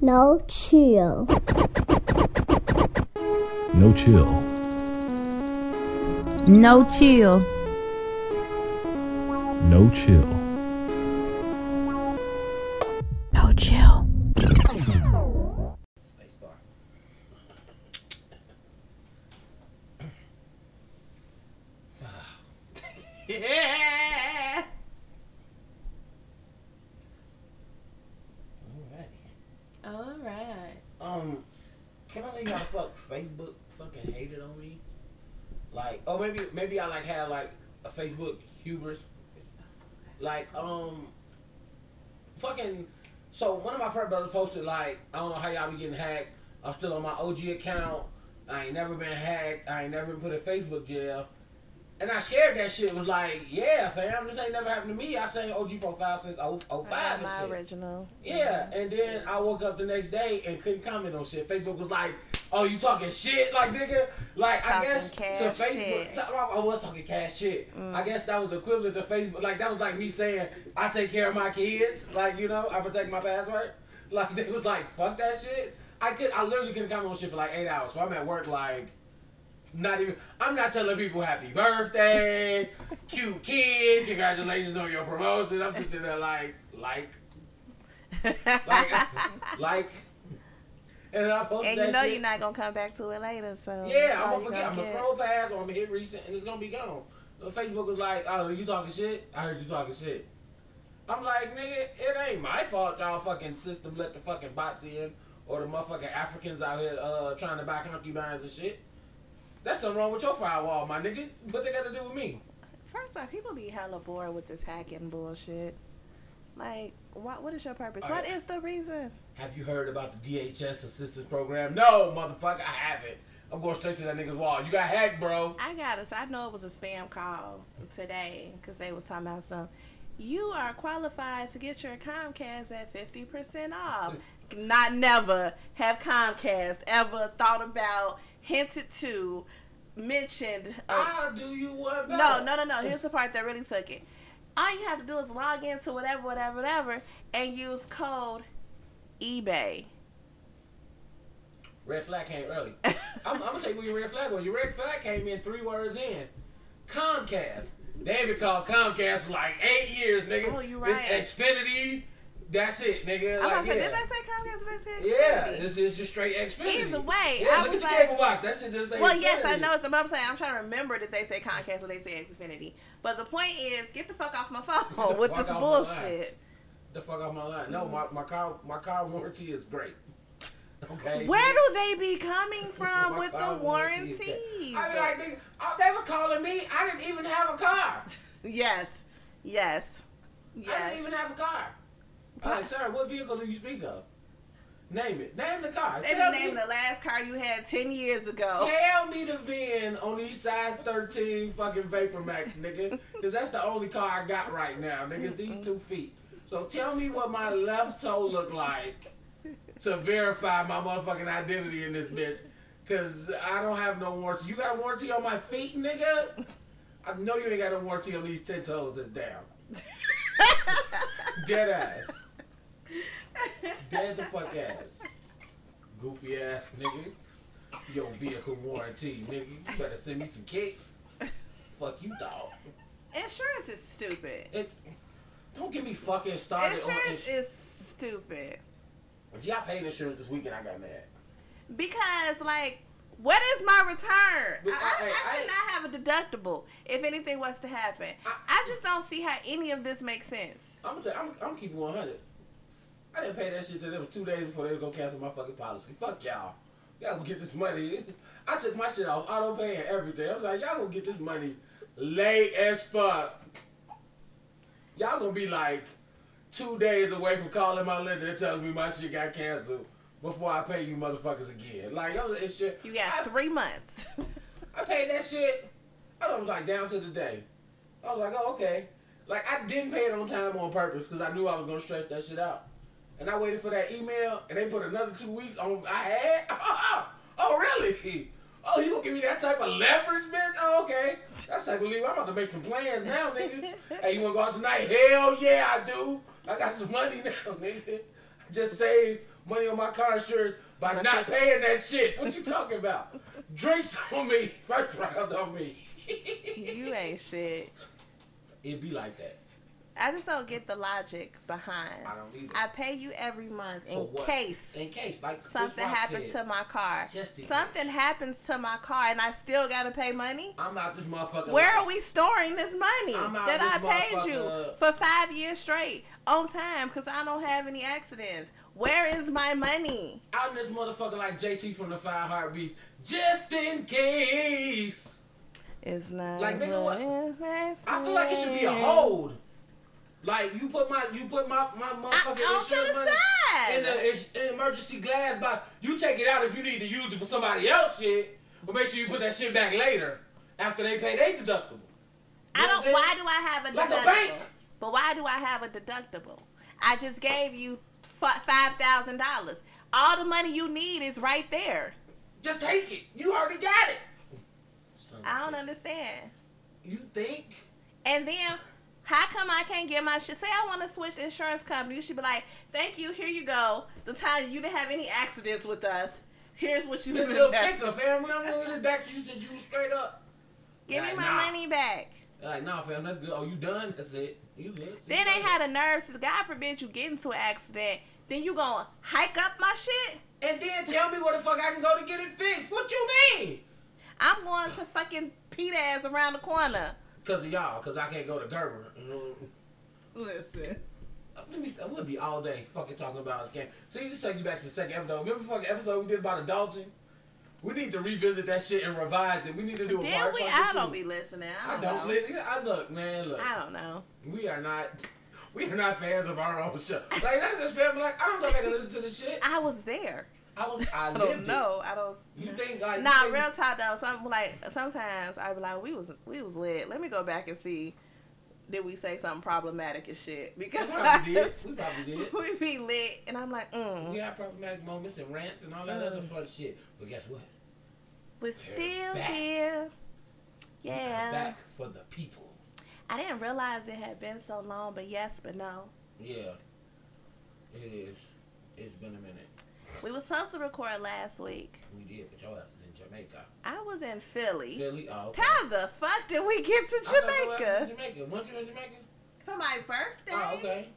No chill. No chill. No chill. No chill. Hubris. Like, um, fucking. So one of my friend brothers posted like, I don't know how y'all be getting hacked. I'm still on my OG account. I ain't never been hacked. I ain't never been put in Facebook jail. And I shared that shit. Was like, yeah, fam, this ain't never happened to me. I seen OG profile since 0- 05 I got and my shit. original. Yeah, and then I woke up the next day and couldn't comment on shit. Facebook was like, "Oh, you talking shit, like nigga?" Like I Talking guess to Facebook. Mm. I I was talking cash shit. I guess that was equivalent to Facebook. Like that was like me saying, "I take care of my kids." Like you know, I protect my password. Like it was like, "Fuck that shit." I could, I literally couldn't comment on shit for like eight hours. So I'm at work like. Not even. I'm not telling people happy birthday, cute kid, congratulations on your promotion. I'm just sitting there like, like, like, like, and I posted and that you know shit. you're not gonna come back to it later, so yeah, I'm gonna you forget. I'm gonna scroll past or I'm gonna hit recent and it's gonna be gone. So Facebook was like, "Oh, you talking shit? I heard you talking shit." I'm like, nigga, it ain't my fault. Y'all fucking system let the fucking bots in or the motherfucking Africans out here uh trying to buy concubines and shit. That's something wrong with your firewall, my nigga. What they got to do with me? First off, people be hella bored with this hacking bullshit. Like, what? What is your purpose? All What right. is the reason? Have you heard about the DHS assistance program? No, motherfucker, I haven't. I'm going straight to that nigga's wall. You got hacked, bro. I got us. I know it was a spam call today because they was talking about some. You are qualified to get your Comcast at fifty percent off. Not never have Comcast ever thought about, hinted to, mentioned. uh, I'll do you better. no, no, no, no. Here's the part that really took it. All you have to do is log into whatever, whatever, whatever, and use code eBay. Red flag came early. I'm, I'm gonna tell you what your red flag was. Your red flag came in three words in. Comcast. They been called Comcast for like eight years, nigga. Oh, you This right. Xfinity. That's it, nigga. I'm Like, to say, yeah. did they say Comcast? Did they say Yeah, Xfinity? this is just straight Xfinity. Either way, yeah, I look was at your like- cable box. That shit just say Well, yes, I know. So, but I'm saying I'm trying to remember that they say Comcast or they say Xfinity. But the point is, get the fuck off my the phone with this bullshit. the fuck off my line. No, my, my car my car warranty is great. Okay. Where do they be coming from with the warranties? I mean, like, nigga, oh, they was calling me. I didn't even have a car. yes, yes, I didn't even have a car. I'm sir, what vehicle do you speak of? Name it. Name the car. They tell be naming me, the last car you had ten years ago. Tell me the VIN on these size 13 fucking Vapor Max, nigga. Because that's the only car I got right now, niggas. These two feet. So tell me what my left toe look like to verify my motherfucking identity in this bitch. Because I don't have no warranty. You got a warranty on my feet, nigga? I know you ain't got no warranty on these 10 toes that's down. Dead ass. Dead the fuck ass. Goofy ass nigga. Your vehicle warranty, nigga. You better send me some kicks. Fuck you, dog. Insurance is stupid. It's don't get me fucking started on Insurance insurance. is stupid See, I paid insurance this weekend. I got mad. because, like, what is my return? But I, I- I, should I- not have a deductible if anything was to happen. I- just don't see how any of this makes sense. I'm gonna tell I'm, I'm gonna keep it 100. I didn't pay that shit till it was two days before they was gonna cancel my fucking policy. Fuck y'all. Y'all gonna get this money. I took my shit off auto pay and everything. I was like, y'all gonna get this money late as fuck. Y'all gonna be like two days away from calling my lender and telling me my shit got canceled before I pay you motherfuckers again. Like, yo, it's shit. You got I- three months. I paid that shit. I was like down to the day. I was like, oh okay. Like I didn't pay it on time on purpose because I knew I was gonna stretch that shit out. And I waited for that email, and they put another two weeks on. I had. Oh, really? Oh, you gonna give me that type of leverage, bitch? Oh, okay. That's like believe I'm about to make some plans now, nigga. hey, you wanna go out tonight? Hell yeah, I do. I got some money now, nigga. I just saved money on my car insurance by My not sister- paying that shit. What you talking about? Drinks on me, first round on me. You ain't shit. It'd be like that. I just don't get the logic behind. I don't either. I pay you every month in case In case, like something happens said, to my car. Something case. happens to my car and I still gotta pay money. I'm out this motherfucker. Where like- are we storing this money that I paid you for five years straight on time because I don't have any accidents? Where is my money? I'm this motherfucker like JT from the Five Heartbeats, just in case. It's not Like, nigga, what? I feel like it should be a hold. Like you put my you put my my motherfucking I, insurance the money side. in the in emergency glass box. You take it out if you need to use it for somebody else shit, but make sure you put that shit back later after they pay their deductible. You I don't. Why do I have a Like a bank. But why do I have a deductible? I just gave you five thousand dollars. All the money you need is right there. Just take it. You already got it. Of don't understand. You think? And then, how come I can't get my shit? Say I want to switch insurance company. You should be like, thank you, here you go. The time you didn't have any accidents with us. Here's what you This little kicker, fam. We don't know this back to you said you straight up. Give me my nah. money back. Like, nah, fam, that's good. Oh, you done? That's it. You good. See Then they had a nerve to God forbid you get into an accident. Then you gonna hike up my shit? And then tell me where the fuck I can go to get it fixed. What you mean? I'm going to fucking Pete ass around the corner. Cause of y'all, cause I can't go to Gerber. Listen. Uh, let me. We'll be all day fucking talking about this game. See, just take you back to the second episode. Remember the fucking episode we did about adulting? We need to revisit that shit and revise it. We need to do a Did part we? I don't be listening. I I don't, I don't. know. li- I look, man. Look, I don't know. we are not. We are not fans of our own show. Like that's just family. Like I don't go back and listen to the shit. I was there. I was. I, I don't it. know. I don't. You think like? you Nah, think- real talk though. Some like sometimes I be like, we was we was lit. Let me go back and see. Did we say something problematic and shit? We Because probably did. We probably did. we be lit, and I'm like, mm. We had problematic moments and rants and all that other Mm. fun shit. But guess what? We're still back. here. We Yeah. Back for the people. I didn't realize it had been so long, but yes, but no. Yeah. It is. It's been a minute. We were supposed to record last week. We did, but your ass is in Jamaica. I was in Philly. Philly? Oh, okay. How the fuck did we get to I thought your ass was Jamaica Jamaica. Weren't you in Jamaica? for my birthday? Oh, okay.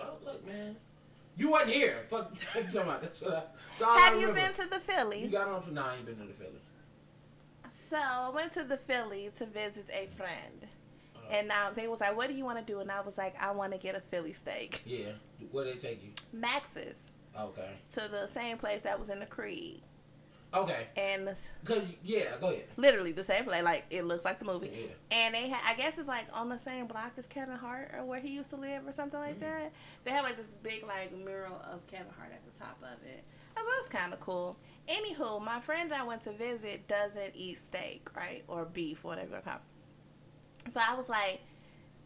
Oh, look, man. You wasn't here. Fuck, what you talking about? That's what I, that's all I Have you been to the Philly? You got on for nah, I ain't been to the Philly. So I went to the Philly to visit a friend. Uh, And now they was like, "What do you want to do?" And I was like, "I want to get a Philly steak." yeah. Where they take you? Max's Okay. to the same place that was in the Creed, Okay. and Cause yeah, go ahead. literally the same place. Like it looks like the movie. Yeah. And they, ha- I guess it's like on the same block as Kevin Hart or where he used to live or something like Mhm. that. They have like this big like mural of Kevin Hart at the top of it. I was that's kind of cool. Anywho, my friend that I went to visit doesn't eat steak, right, or beef, whatever. So I was like,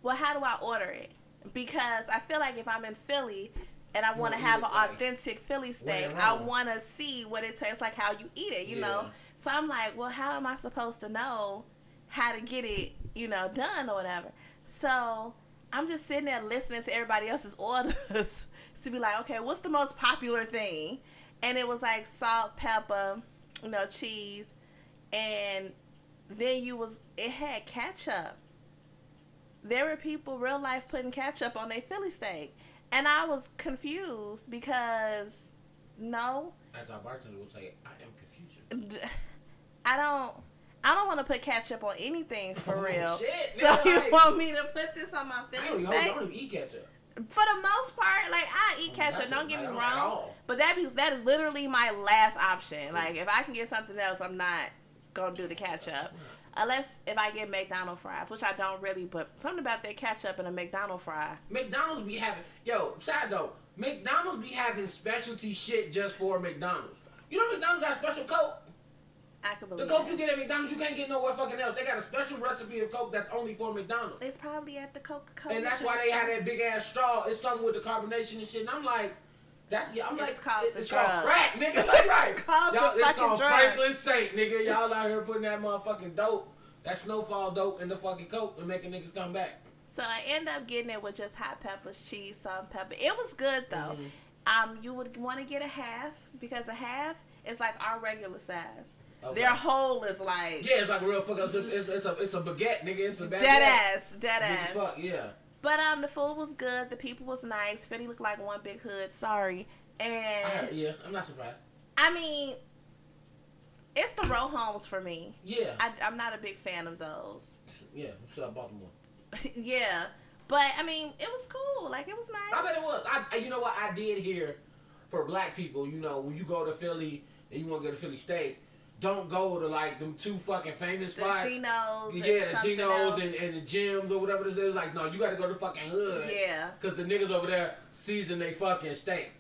well, how do I order it? Because I feel like if I'm in Philly and I want to have an right. authentic Philly steak, I want to see what it tastes like, how you eat it, you know. So I'm like, well, how am I supposed to know how to get it, you know, done or whatever? So I'm just sitting there listening to everybody else's orders to be like, okay, what's the most popular thing? And it was like salt, pepper, you know, cheese, and then you was it had ketchup. There were people real life putting ketchup on their Philly steak, and I was confused because no, As our bartender would say, I am confusion. I don't. I don't want to put ketchup on anything for Oh, real. shit, so nigga, you want me to put this on my I don't, Philly steak? I don't even eat ketchup. For the most part, like I eat Mm, ketchup. Don't get me wrong, but that be that is literally my last option. Like if I can get something else, I'm not gonna do the ketchup. Unless if I get McDonald's fries, which I don't really, but something about that ketchup and a McDonald's fry. McDonald's be having yo, side note, McDonald's be having specialty shit just for McDonald's. You know McDonald's got a special Coke? I could The Coke that. you get at McDonald's you can't get nowhere fucking else. They got a special recipe of Coke that's only for McDonald's. It's probably at the Coca Cola. And that's why they had that big ass straw. It's something with the carbonation and shit. And I'm like, that yeah, I'm like, It's called the it's called crack, nigga. Like, right. It's called the Y'all, it's fucking called drug. Franklin Saint, nigga. Y'all out here putting that motherfucking dope, that snowfall dope in the fucking Coke and making niggas come back. So I end up getting it with just hot peppers, cheese, salt, pepper. It was good though. Mhm. Um, you would want to get a half because a half is like our regular size. Okay. Their whole is like Yeah, it's like a real fuck. It's it's, it's a it's a baguette, nigga. It's a baguette. dead ass, dead Big ass. fuck. Yeah. But um, the food was good. The people was nice. Philly looked like one big hood. Sorry, I and heard, yeah, I'm not surprised. I mean, it's the row homes for me. Yeah, I, I'm not a big fan of those. yeah. What's up, Baltimore? yeah, but I mean, it was cool. Like it was nice. I bet it was. I, I- you know what I did here for black people. You know, when you go to Philly and you want to go to Philly State, don't go to like them two fucking famous The spots. Geno's. yeah, the Geno's and, and the Jim's or whatever this is. Like, no, you got to go to the fucking hood. yeah. Cause the niggas over there season they fucking steak.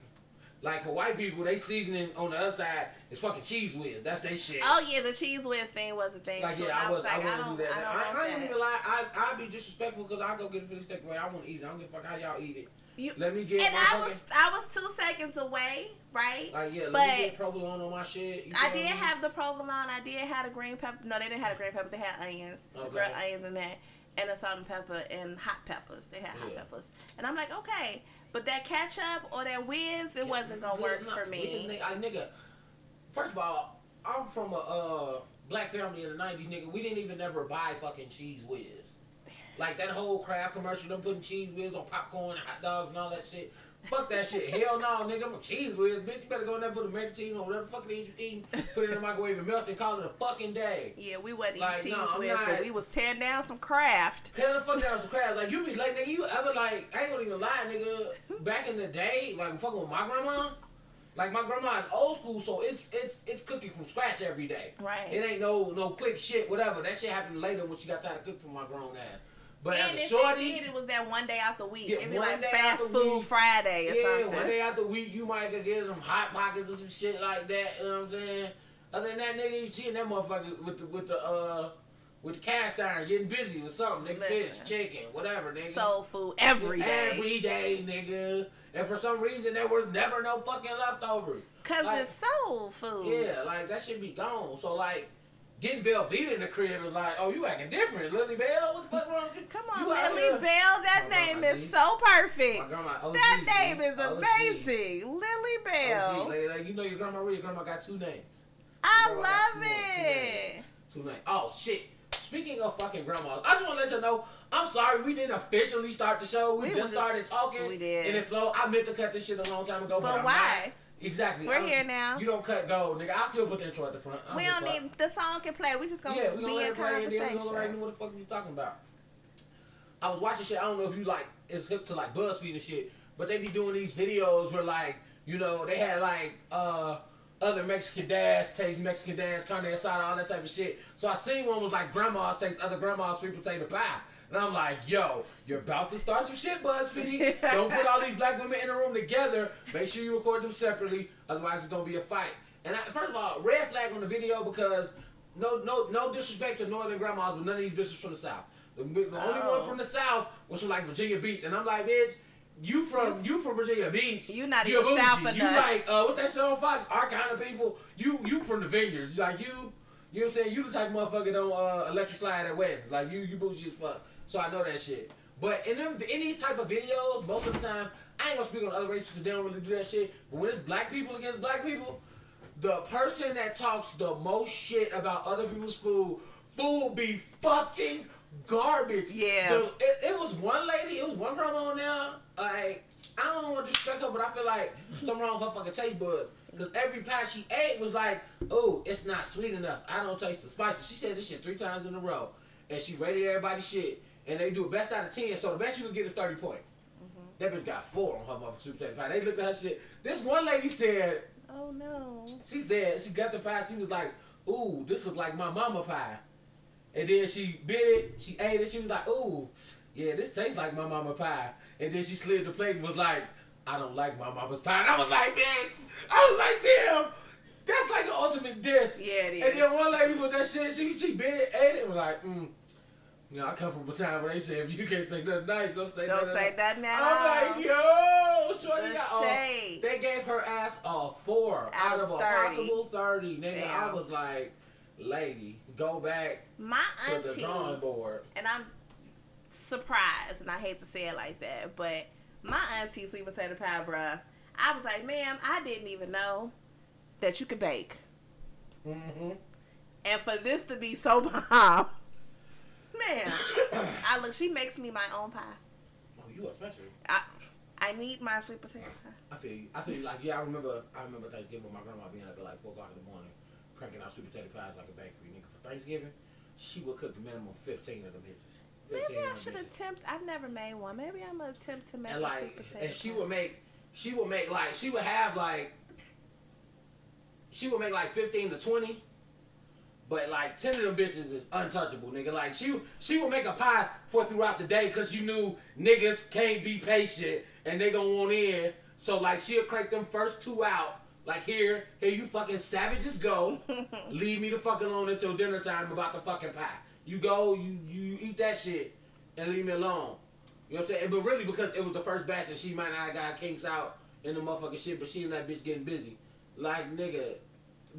Like for white people, they seasoning on the other side is fucking Cheez Whiz. That's their shit. Oh yeah, the Cheez Whiz thing was a thing. Like yeah, and I was, like, I I wouldn't don't, do that. I I, don't I, want ain't that. even lie. I I'd be disrespectful because I go get a Philly steak the way I want to eat it. I don't give a fuck how y'all eat it. You- Let me get and I was I was two seconds away, right? like yeah. Let but- me get provolone on my shit. I did me? have the provolone. I did have the green pepper. No, they didn't have the green pepper. They had onions, Okay. grilled onions in there, and the salt and pepper and hot peppers. They had hot peppers, and I'm like, okay, but that ketchup or that whiz, it Yeah, wasn't gonna good work enough. for me. nigga, I, nigga, first of all, I'm from a uh, black family in the '90s, nigga. We didn't even ever buy fucking Cheez Whiz. Like that whole crab commercial, them putting Cheez Whiz on popcorn, and hot dogs, and all that shit. Fuck that shit. Hell no, nigga. I'm a Cheez Whiz, bitch. You better go in there and put American cheese on whatever the fuck it is you eating. Put it in the microwave and melt it and call it a fucking day. Yeah, we wasn't Like, eating cheese I'm whiz, not- but we was tearing down some craft. Hell the fuck down some crabs. Like you be like, nigga, you ever like? I ain't gonna even lie, nigga. Back in the day, like fucking with my grandma. Like my grandma is old school, so it's it's it's cooking from scratch every day. Right. It ain't no no quick shit, whatever. That shit happened later when she got tired of cooking for my grown ass. But and as a if shorty, did, it was that one day out the week. Yeah, It'd be one like day fast food week. Friday or something. yeah, something. one day out the week, you might go get some hot pockets or some shit like that. You know what I'm saying? Other than that, nigga, you seeing that motherfucker with the with the uh with the cast iron getting busy with something, nigga, fish, chicken, whatever, nigga. Soul food every day. Every day, nigga. And for some reason, there was never no fucking leftovers. Cause Like- it's soul food. Yeah, like that should be gone. So like, getting Velveeta in the crib is like, oh, you acting different, Lily Bell. What the fuck wrong with you? Come on, You Lily Bell. That My name is so perfect. My grandma, OG, That name is OG. amazing. Lily Bell. OG. Like, like, you know your grandma, your grandma got two names. I love two names, two it. names. Two names. Oh shit. Speaking of fucking grandmas, I just want to let you know. I'm sorry we didn't officially start the show. We, We just started talking. we did. And it flowed. I meant to cut this shit a long time ago, but, But I'm why? not. Exactly. We're I'm- here now. You don't cut gold, nigga. I still put the intro at the front. I We don't fuck. need the song can play. We just gonna Yeah, we be in and then we conversation. already know what the fuck we was talking about. I was watching shit. I don't know if you like it's hip to like BuzzFeed and shit, but they be doing these videos where like you know they had like uh other Mexican dads taste Mexican dads carne asada, all that type of shit. So I seen one was like grandma's taste other grandma's sweet potato pie. And I'm like, yo, you're about to start some shit, BuzzFeed. Don't put all these black women in a room together. Make sure you record them separately, otherwise it's gonna be a fight. And I, first of all, red flag on the video because no, no, no disrespect to Northern grandmas, but none of these bitches from the South. The, the only Oh. one from the South was from like Virginia Beach, and I'm like, bitch, you from you from Virginia Beach. You not You're even South enough. You like uh, what's that show on Fox? Our kind of people. You you from the vineyards. Like you, you know what I'm saying? You the type of motherfucker don't uh, electric slide at weddings. Like you you bougie as fuck. So I know that shit. But in them in these type of videos, most of the time, I ain't gonna speak on other races because they don't really do that shit. But when it's black people against black people, the person that talks the most shit about other people's food, food be fucking garbage. Yeah. The- it, it was one lady, it was one on there. Like, I don't want to disrespect her, but I feel like something wrong with her fucking taste buds. Because every pie she ate was like, oh, it's not sweet enough. I don't taste the spices. She said this shit three times in a row. And she rated everybody's shit. And they do a best out of 10. So the best you can get is 30 points. That bitch got four on her motherfucking sweet potato pie. They looked at her shit. This one lady said, Oh no. she said she got the pie. She was like, "Ooh, this look like my mama pie." And then she bit it. She ate it. She was like, "Ooh, yeah, this tastes like my mama pie." And then she slid the plate and was like, "I don't like my mama's pie." And I was like, "Bitch!" I was like, "Damn, that's like an ultimate diss." Yeah, it And then one lady with that shit, she she bit it, ate it, and was like, "Mm." You know, I come from a time where they say if you can't say nothing nice, don't say Don't nothing. say nice. nothing at I'm like, yo, shorty The got a shade. they gave her ass a four Out out, of of a possible thirty. Nigga, I was like, lady, go back My to the drawing board. and I'm surprised, and I hate to say it like that, but my auntie sweet potato pie, bruh. I was like, ma'am, I didn't even know that you could bake. Mm-hmm. And for this to be so bomb, man, I look. She makes me my own pie. Oh, you especially. I I need my sweet potato pie. I feel you. I feel you. Like yeah, I remember. I remember Thanksgiving with my grandma being up at like four o'clock in the morning, cranking out sweet potato pies like a bakery. Nigga, for Thanksgiving, she would cook the minimum fifteen of the bitches. Maybe I should bitches. attempt. I've never made one. Maybe I'm gonna attempt to make and a like, sweet potato. and she pie. would make, she would make like, she would have like, she would make like fifteen to twenty, but like ten of them bitches is untouchable, nigga. Like she, she would make a pie for throughout the day because you knew niggas can't be patient and they gonna want in. So like she'll crank them first two out. Like here, here you fucking savages go. Leave me the fuck alone until dinner time about the fucking pie. You go, you you eat that shit, and leave me alone. You know what I'm saying? But really, because it was the first batch, and she might not have got kinks out in the motherfucking shit, but she and that bitch getting busy. Like nigga,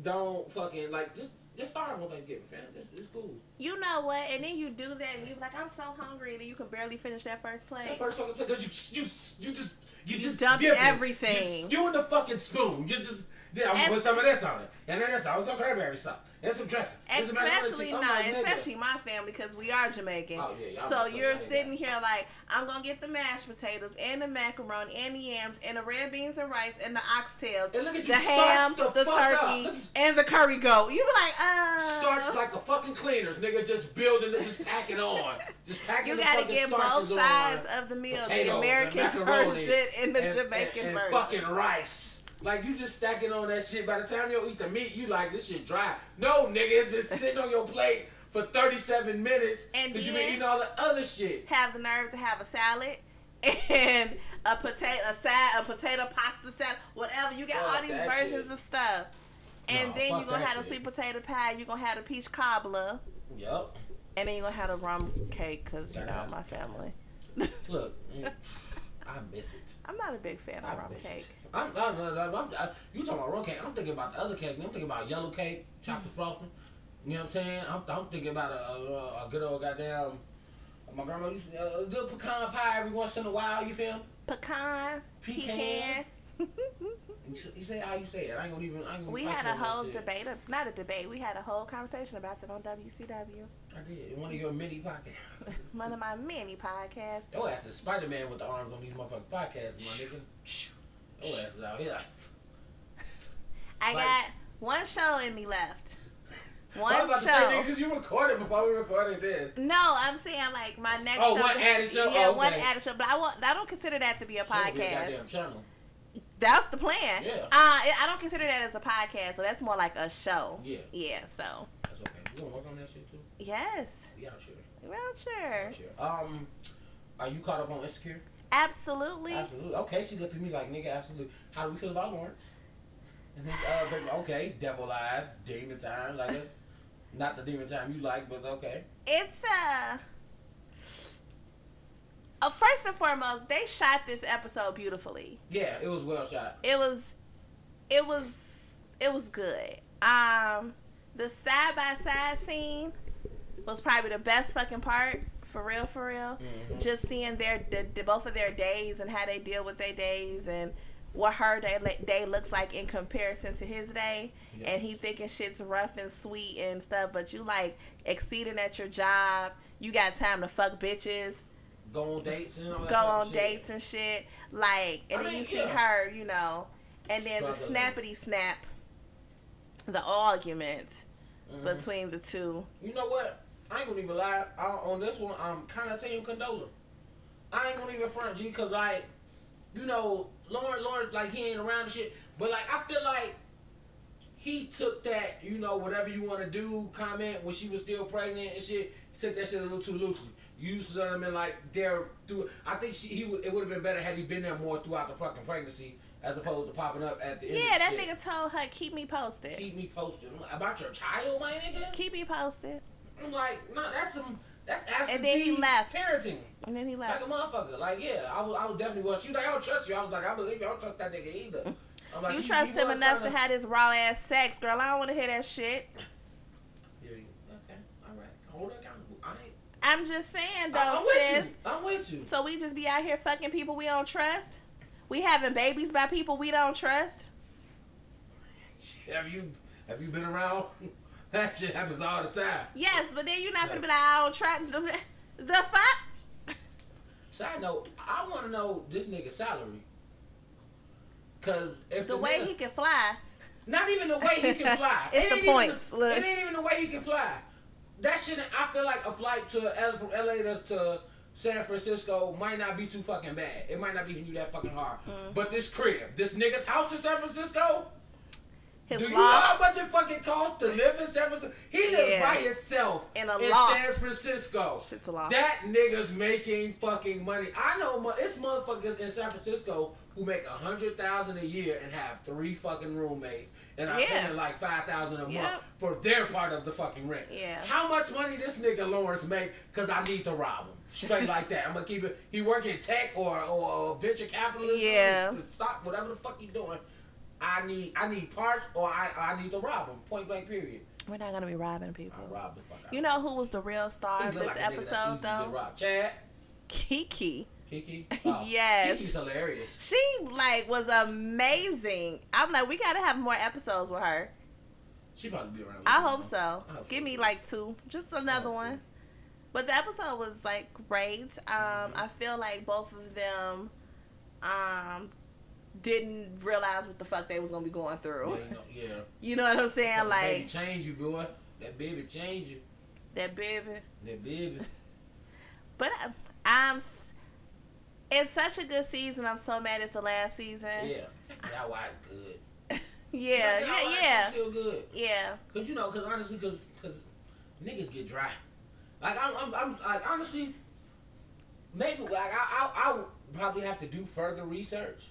don't fucking like just just start on Thanksgiving, fam. Just it's cool. You know what? And then you do that, and you're like, I'm so hungry, and then you can barely finish that first plate. That first fucking play, cause you you you just you, You just dumped everything. You, you in the fucking spoon. You just yeah, I'm gonna And- put some of this on it, and then this on some cranberry sauce, and some dressing. and some macaroni Especially. I'm no, like, especially my family because we are Jamaican. Oh, yeah, so you're sitting here like I'm gonna get the mashed potatoes and the macaroni and the yams and the red beans and rice and the oxtails, And look at you, the ham, the, the up. turkey, and the curry goat. You be like, uh. starts like the fucking cleaners, nigga. Just building it, just packing on, just packing. You the gotta get both starches on. sides of the meal, potatoes the American version and the and- Jamaican and, and version. fucking rice. Like you just stacking on that shit. By the time you eat the meat, you like this shit dry. No, nigga, it's been sitting on your plate for 37 minutes And because you've been eating all the other shit. have the nerve to have a salad and a potato a side a potato pasta salad whatever you got Fuck all these versions shit. of stuff and then you're gonna have shit. sweet potato pie you're gonna have a peach cobbler Yup. and then you're gonna have a rum cake because you know my family Look, mm, I miss it. i'm not a big fan I of rum cake. it. I'm, I'm, I'm, I'm, you talking about rum cake? I'm thinking about the other cake. I'm thinking about yellow cake, chocolate mm. frosting. You know what I'm saying? I'm, I'm thinking about a, a, a good old goddamn. My grandma used to, a good pecan pie every once in a while. You feel? pecan Pecan. pecan, You, say how you say it. I ain't gonna even. I ain't gonna we had a whole debate not a debate we had a whole conversation about that on wcw I did. One of your mini podcasts. one of my mini podcasts Your ass is Spider Man with the arms on these motherfucking podcasts, my nigga. Ass out. Like, i Like- got one show in me left one was about to say, show because you recorded before we recorded this. No, I'm saying like my next Oh, show. one added show? Yeah, Oh, one okay. added show. But I want. I don't consider that to be a be a podcast. goddamn channel. That's the plan. Yeah. Uh, I don't consider that as a podcast. So that's more like a show. Yeah. Yeah. So That's okay. You gonna work on that shit too. yes. We out here. Sure. Out here. Um, are you caught up on Insecure? Absolutely. Absolutely. Okay, she looked at me like, nigga, absolutely. How do we feel about Lawrence? And his uh, baby, okay, devil eyes, demon time, like a, not the demon time you like, but okay. It's uh. Uh, first and foremost, they shot this episode beautifully. Yeah, it was well shot. it was it was it was good um the side by side scene was probably the best fucking part for real for real Mhm. just seeing their the, the, both of their days and how they deal with their days and what her day, day looks like in comparison to his day and he thinking shit's rough and sweet and stuff but you like exceeding at your job you got time to fuck bitches Go on dates and all that go type of on shit. dates and shit. Like, and I then mean, you see her, you know, and then the Struggling. snappity snap, the argument Mhm. between the two. You know what? I ain't gonna even lie. I, on this one, I'm kind of team Condola. I ain't gonna even front G, cause like, you know, Lawrence, Lawrence, like he ain't around and shit. But like, I feel like he took that, you know, whatever you want to do comment when she was still pregnant and shit. He took that shit a little too loosely. You used to them in like there through. I think she he would it would have been better had he been there more throughout the fucking pregnancy as opposed to popping up at the end. Yeah, that shit. nigga told her, keep me posted. Keep me posted about your child, my nigga. Keep me posted. I'm like, nah, that's some, that's absentee And then he left. parenting. And then he left. Like a motherfucker. Like, yeah, I was, I was definitely was. She was like, I don't trust you. I was like, I believe you. I don't trust that nigga either. I'm like, You he- trust he him enough to have this raw ass sex, girl. I don't want to hear that shit. Yeah, okay, all right. Hold accountable. I ain't. I'm just saying, though, I'm with sis. you. I'm with you. So we just be out here fucking people we don't trust. We having babies by people we don't trust. Have you have you been around? That shit happens all the time. Yes, but then you're not gonna be like, I don't trust the, the fuck. Side note, I want to know this nigga's salary. Cause if The the, way nigga- he can fly. Not even the way he can fly. It's It the points, the- look. It ain't even the way he can fly. That shit, I feel like a flight to L, from LA to, to San Francisco might not be too fucking bad. It might not be even you that fucking hard. Mm. But this crib, this nigga's house in San Francisco, His do you know how much it fucking costs to live in San Francisco? He lives Yeah. by himself In in. San Francisco. Shit's a loft. That nigga's making fucking money. I know it's motherfuckers in San Francisco who make a hundred thousand a year and have three fucking roommates and are Yeah. paying like five thousand a month Yep. for their part of the fucking rent. Yeah. How much money this nigga Lawrence make? Cause I need to rob him. Straight like that. I'm gonna keep it. He work in tech or or venture capitalism. Yeah. Stock, whatever the fuck he doing. I need I need parts or I I need to rob them. Point blank. Period. We're not gonna be robbing people. I rob the fuck out. You know who was the real star of this like a nigga episode easy to get though? robbed. Chad. Kiki. Kiki? Oh, Yes. Kiki's hilarious. She like was amazing. I'm like, we gotta have more episodes with her. She probably be around. I hope so. I hope Give so. me like two, just another hope so. one. But the episode was like great. Um, Mm-hmm. I feel like both of them, um, didn't realize what the fuck they was gonna be going Yeah, through. you know, yeah. You know what I'm saying? That baby Like change you, boy. That baby change you. that baby. That baby. But I, I'm. It's such a good season. I'm so mad it's the last season. Yeah. That why it's good. yeah, That yeah, yeah, still good. yeah. Cause you know, cause honestly, cause cause niggas get dry. Like I'm, I'm, I'm like honestly, maybe like I, I, I would probably have to do further research.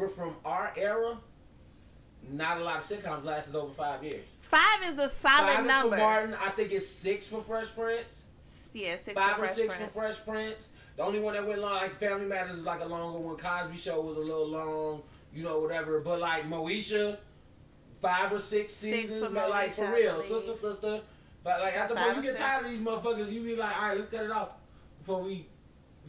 But from our era, not a lot of sitcoms lasted over five years. Five is a solid Five is number. for Martin. I think it's six for Fresh Prince. Yeah, six Five for or Fresh six Prince. for Fresh Prince. The only one that went long, like Family Matters, is like a longer one. Cosby Show was a little long, you know, whatever. But like Moesha, five or six Six seasons, for but like Moesha, for real, sister, sister. But like after Five point, you get six. tired of these motherfuckers, you be like, all right, let's cut it off before we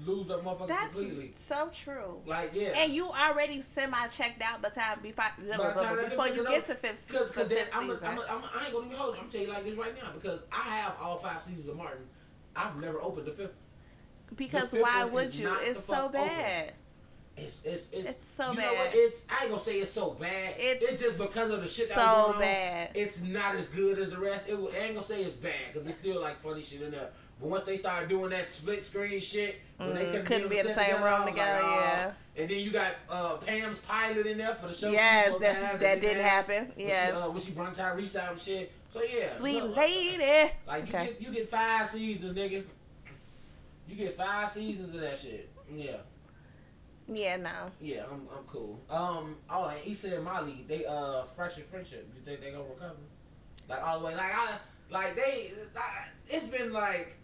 lose the motherfuckers That's completely. so true. Like yeah, And you already semi checked out by the time before, By the time that before you get to fifth, Because the cause then fifth I'm, a, season. I'm, a, I'm a, I ain't gonna hold you. I'm telling you like this right now because I have all five seasons of Martin. I've never opened the fifth. because the fifth why would you? It's so fuck open. bad. It's it's it's, It's so you bad. What? It's I ain't gonna say it's so bad. It's, It's, just because of the shit that so was going on. bad. It's not as good as the rest. It, I ain't gonna say it's bad because it's still like funny shit in there. But once they started doing that split screen shit, when they Mm, couldn't, couldn't be in the same together, room together, like, yeah. And then you got uh, Pam's pilot in there for the show. Yes, that, that didn't happen. When she, uh, when she brought Tyrese out and shit. So yeah, sweet look, lady. Like you Okay. get you get five seasons, nigga. You get five seasons of that shit. Yeah. Yeah, no. Yeah, I'm, I'm cool. Um, oh, and Issa and Molly, they uh fractured friendship. You think they gonna recover? Like all the way, like I, like they, like, it's been like,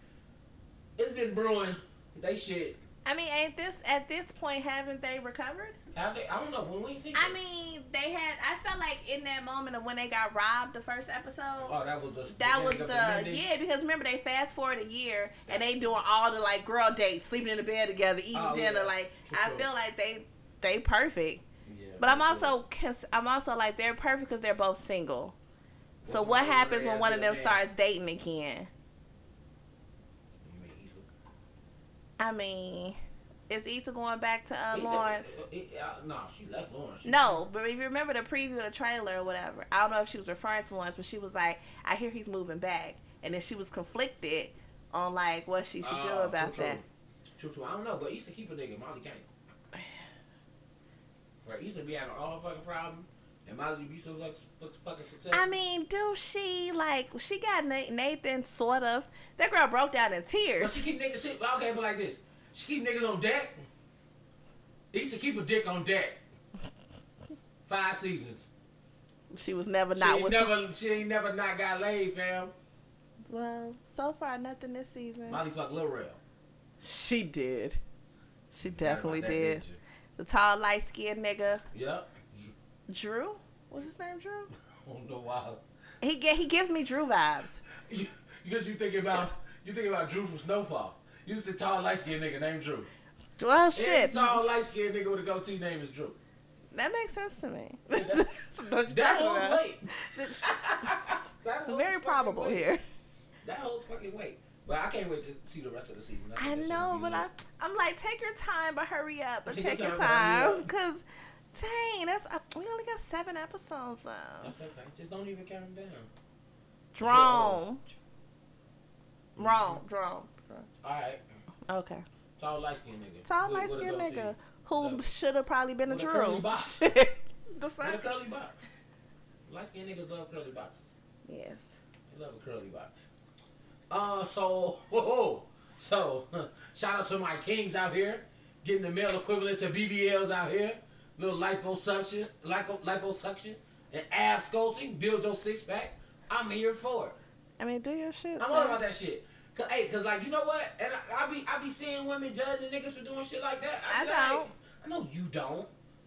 it's been brewing. They shit. I mean, ain't this at this point haven't they recovered? Have they? I don't know. When we see. I mean, they had. I felt like in that moment of when they got robbed the first episode. oh, that was the. That beginning was of the yeah because remember they fast forward a year and they doing all the like girl dates, sleeping in the bed together, eating Oh, dinner. yeah. Like True, I true. feel like they they perfect. Yeah, But I'm also cons- I'm also like they're perfect because they're both single. So Well, what happens when one of them starts dating again? You mean Issa? I mean, is Issa going back to uh, Issa- Lawrence? uh, uh, uh, no, she left Lawrence. She- No, but if you remember the preview of the trailer or whatever, I don't know if she was referring to Lawrence, but she was like, "I hear he's moving back," and then she was conflicted on like what she should do Oh, about true, that. True, true. I don't know, but Issa keep a nigga. Molly can't. For Issa be having all her fucking problems, and Molly be so fucking successful. I mean, do she like she got Nathan sort of? That girl broke down in tears. but she keep niggas. She, okay, but like this, she keep niggas on deck. He Issa keep a dick on deck. Five seasons. She was never She not ain't with. never. She ain't never not got laid, fam. Well, so far nothing this season. Molly fuck Lil Rel. She did. She definitely did. The tall, light skinned nigga. Yep. Drew. What's his name, Drew? I don't know why. He get he gives me Drew vibes. Because you thinking about you thinking about Drew from Snowfall. You the tall light skinned nigga named Drew. Well, shit. tall, light skinned nigga with a goatee name is Drew. That makes sense to me. That- That holds weight. It's That very probable weight. here. That holds fucking weight. But I can't wait to see the rest of the season. think I know, but I, I'm like, take your time, but hurry up, but Take take, your time, but hurry time, up. cause, dang, that's uh, we only got seven episodes though. That's okay. Just don't even count them down. Drone, wrong, drone. All right. Okay, Tall, light skinned nigga. tall light with skinned nigga who should have probably been a with a curly box. the With a curly box. Light skinned niggas love curly boxes. Yes. They love a curly box. Uh, so, whoa, so, shout out to my kings out here, getting the male equivalent to BBLs out here. Little liposuction, lipo, liposuction, and ab sculpting, build your six pack. I'm here for it. I mean, do your shit. I'm all about that shit. Cause, hey, cause like you know what? And I, I be I be seeing women judging niggas for doing shit like that. I be like, don't. I know you don't.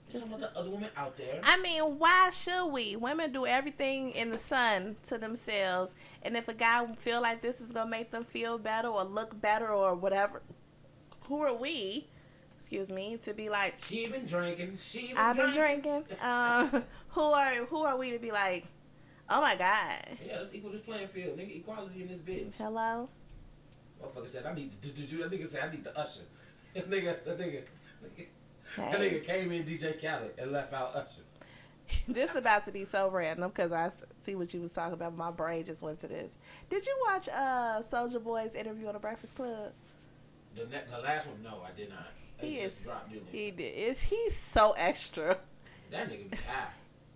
Just some of the other women out there. I mean, why should we? Women do everything in the sun to themselves, and if a guy feel like this is gonna make them feel better or look better or whatever, who are we? Excuse me, to be like, she been drinking. She been drinking. I've been drinking. drinking. Uh, who are who are we to be like? Oh my god, Yeah, let's equal this playing field, nigga. Equality in this bitch. hello. Motherfucker said I need to do. That nigga said I need the usher. That nigga, that nigga, that Hey. nigga came in DJ Khaled and left out usher. this is about to be so random because I see what you was talking about. My brain just went to this. Did you watch uh Soulja Boy's interview on the Breakfast Club? The, ne- the last one, no, I did not. He just is-. He did. Is he's so extra. That nigga be high.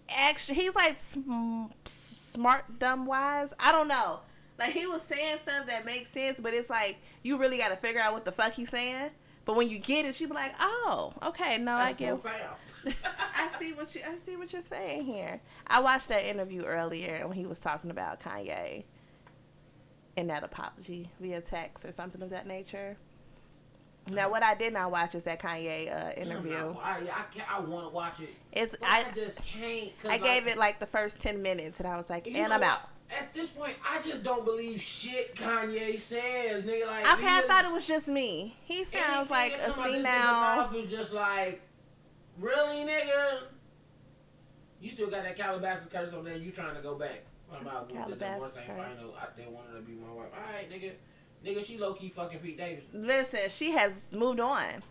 extra. He's like sm- smart, dumb, wise. I don't know. Like he was saying stuff that makes sense, but it's like you really got to figure out what the fuck he's saying. But when you get it, you be like, oh, okay, no, I get. I see what you. I see what you're saying here. I watched that interview earlier when he was talking about Kanye and that apology via text or something of that nature. Now, what I did not watch is that Kanye uh, interview. No, I, I, I want to watch it, It's I, I. just can't. I gave like, it like the first ten minutes, and I was like, and I'm out. At this point, I just don't believe shit Kanye says, nigga. Like, Okay, I thought it was just me. He sounds like a come out this nigga senile. mouth is just like, really, nigga? You still got that Calabasas curse on there. You trying to go back? What about with the divorce Calabasas curse. I still want her to be my wife. All right, nigga. Nigga, she low key fucking Pete Davidson. Listen, she has moved on.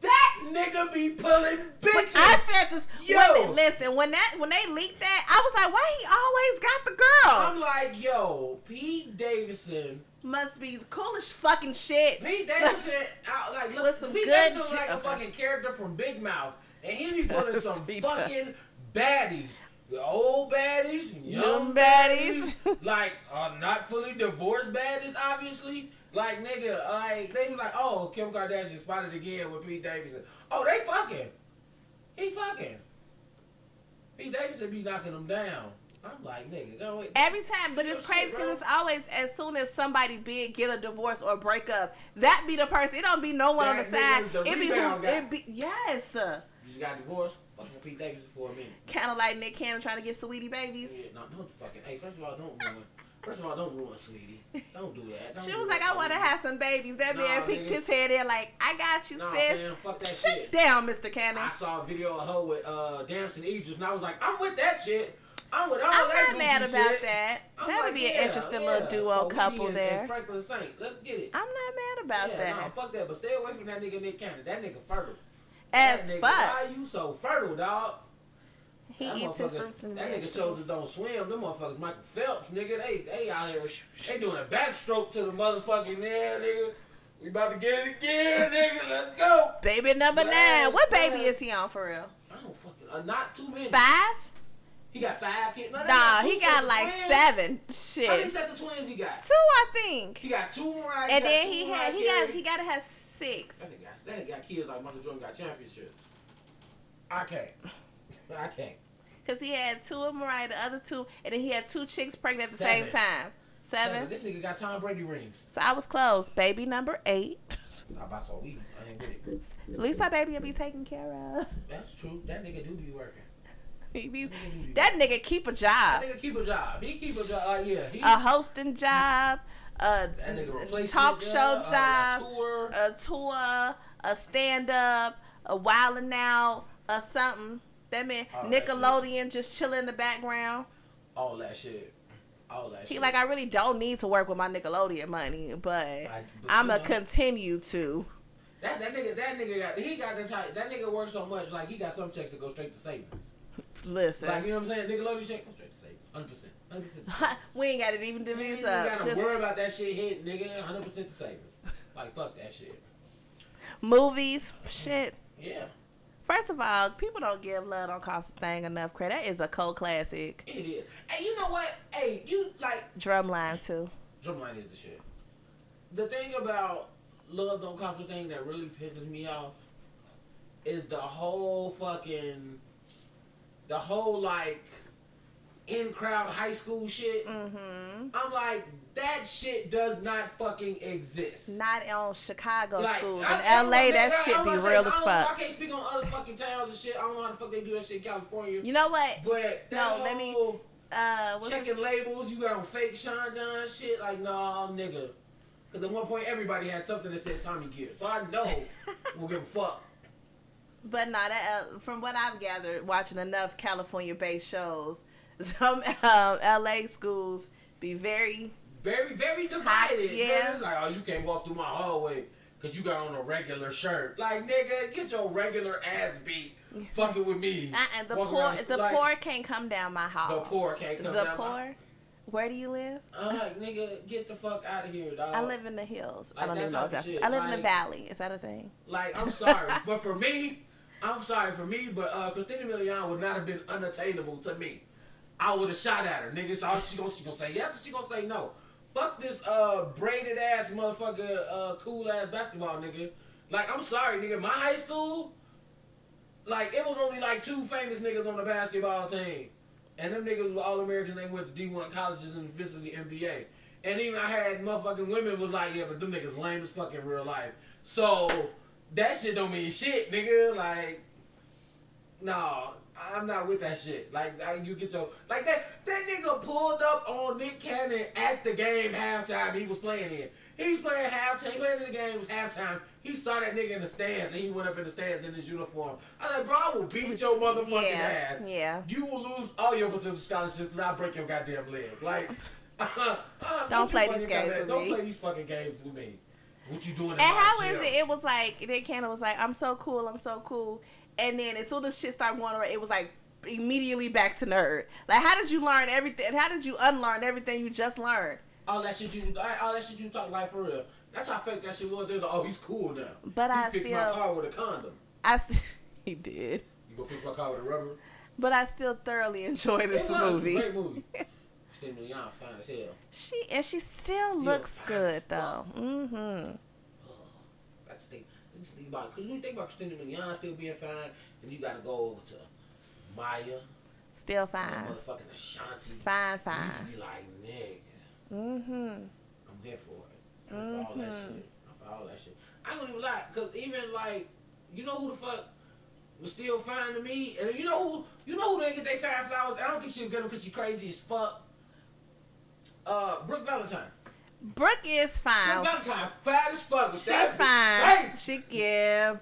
That nigga be pulling bitches. I said this. Yo. Listen. When that when they leaked that, I was like, why he always got the girl? I'm like, yo, Pete Davidson. Must be the coolest fucking shit. Pete Davidson, out, like, look, With some Pete good Davidson looks like a fucking character from Big Mouth, and he be pulling some fucking baddies. The old baddies, young baddies, like uh, not fully divorced baddies, obviously. Like nigga, like they was like, oh, Kim Kardashian spotted again with Pete Davidson. Oh, they fucking. He fucking. Pete Davidson be knocking them down. I'm like, nigga, go away. Every time, but it's crazy because it's always as soon as somebody big get a divorce or break up, that be the person. It don't be no one on the That side. the It be who. guy. It be yes. You just got divorced. Fucking Pete Davidson for a minute. Kind of like Nick Cannon trying to get Saweetie babies. Yeah, no, don't fucking. Hey, first of all, don't ruin. First of all, don't ruin, Saweetie. Don't do that. Don't She was like, I want to have some babies. That Nah, man peeked nigga. his head in like, I got you, Nah, sis. man, fuck that Sit shit. down, Mr. Cannon. I saw a video of her with uh, Damson Idris, and I was like, I'm with that shit. I'm with all that. I'm that not mad about shit. that. I'm That would like, be an yeah, interesting yeah. little duo So couple and, there. And Franklin Saint, let's get it. I'm not mad about yeah, that. Nah, fuck that, but stay away from that nigga Nick Cannon. That nigga fertile. As that nigga, fuck. Why you so fertile, dog? He That motherfucker- fruits and That nigga vegetables. shoulders don't swim. Them motherfuckers Michael Phelps, nigga. They they out here. They doing a backstroke to the motherfucking there, nigga. We about to get it again, nigga. Let's go. Baby number Splash, nine. What baby splash. is he on for real? I don't fucking. Uh, not too many. Five? He got five kids. No, Nah, two he got like twins. seven. How many Shit. sets of twins he got? Two, I think. He got two Mariah. And got then he had he got he gotta have six. That nigga, nigga got kids like Michael Jordan got championships. I can't. I can't. Cause he had two of Mariah, the other two, and then he had two chicks pregnant at the Seven. same time. Seven. This nigga got Tom Brady rings. So I was close. Baby number eight. I bought some weed. I ain't with it. At least our baby will be taken care of. That's true. That nigga do be working. He be- That nigga be that nigga keep a job, That nigga keep a job. He keep a job. Uh, yeah. He, a hosting job, a that nigga replacement talk show job, job, A tour. a tour, a stand up, a wildin' out, or something. That man All that Nickelodeon just chilling in the background. All that shit. All that He shit. like I really don't need to work with my Nickelodeon money, but Like, but I'ma you know, continue to. that that nigga that nigga got he got the type that nigga works so much like he got some checks to go straight to savings. Listen. Like you know what I'm saying? Nickelodeon shit go straight to savings. Hundred percent. Hundred percent. savings. we ain't got it even You ain't us even gotta Just worry about that shit hit, nigga. Hundred percent to savings. Like fuck that shit. Movies, shit. Yeah, First of all, people don't give Love Don't Cost a Thing enough credit. That is a cult classic. it is. Hey, you know what? Hey, you like Drumline too. Drumline is the shit. The thing about Love Don't Cost a Thing that really pisses me off is the whole fucking, the whole like, in crowd high school shit. Mm-hmm. I'm like, that shit does not fucking exist. Not on Chicago Like, schools. I- In I- LA, I- that shit be real I as fuck. I can't speak on other fucking towns and shit. I don't know how the fuck they do that shit in California. You know what? But No, let me- Uh, checking his- labels, you got on fake Sean John shit. Like, nah, nigga. Because at one point, everybody had something that said Tommy Gear. So I know we'll give a fuck. But no, that uh, from what I've gathered, watching enough California-based shows, some um, LA schools be very Very, very divided. Yeah. It's like, oh, you can't walk through my hallway because you got on a regular shirt. Like, nigga, get your regular ass beat fucking with me. uh, and the Walking poor. The like, poor can't come down my hall. The poor can't come The down my- poor. Where do you live? I'm like, nigga, get the fuck out of here, dog. I live in the hills. I don't even know if that's. shit, I live in the valley. Is that a thing? Like, I'm sorry, but for me, I'm sorry for me, but uh, Christina Milian would not have been unattainable to me. I would have shot at her, nigga. So she gonna she gonna say yes, she gonna say no. Fuck this uh braided ass motherfucker, uh cool ass basketball nigga. Like, I'm sorry, nigga. My high school, like, it was only like two famous niggas on the basketball team, and them niggas was all Americans. They went to D1 colleges and visited the NBA. And even I had motherfucking women was like, yeah, but them niggas lame as fuck in real life. So that shit don't mean shit, nigga. Like, no, I'm not with that shit. Like, I, you get your like that. That nigga pulled up on Nick Cannon at the game halftime. He was playing in. He's playing halftime. He playing in the game. Was halftime. He saw that nigga in the stands, and he went up in the stands in his uniform. I was like, bro, I will beat your motherfucking yeah. ass. Yeah. You will lose all your potential scholarships because I'll break your goddamn leg. Like, uh, uh, Don't play these games with Don't me. play these fucking games with me. What you doing in And how is it? It was like Nick Cannon was like, "I'm so cool, I'm so cool," and then as soon as shit started going around, it was like immediately back to nerd. Like, how did you learn everything? How did you unlearn everything you just learned? All that shit you, all that shit you talk like for real. That's how fake that shit was. They're like, oh, he's cool now. But he I fixed still- my car with a condom. I s- he did, You go fix my car with a rubber. but I still thoroughly enjoy this it movie. a great movie. Milian, fine as hell. She and she still, Still looks good though. Mm-hmm. That's the. Think about because when you think about Christina Milian still being fine, then you got to go over to Mya, Still fine, motherfucking Ashanti. fine, You fine. to be like, nigga, Mm-hmm. I'm there for it. I'm for all that Mhm. shit. I'm for all that shit. I don't even lie, cause even like, you know who the fuck was still fine to me, and you know who, you know who didn't get they fine flowers. I don't think she'll get them because she crazy as fuck. Uh, Brooke Valentine. Brooke is fine. Brooke fine as fuck. She fine. crazy. She yeah.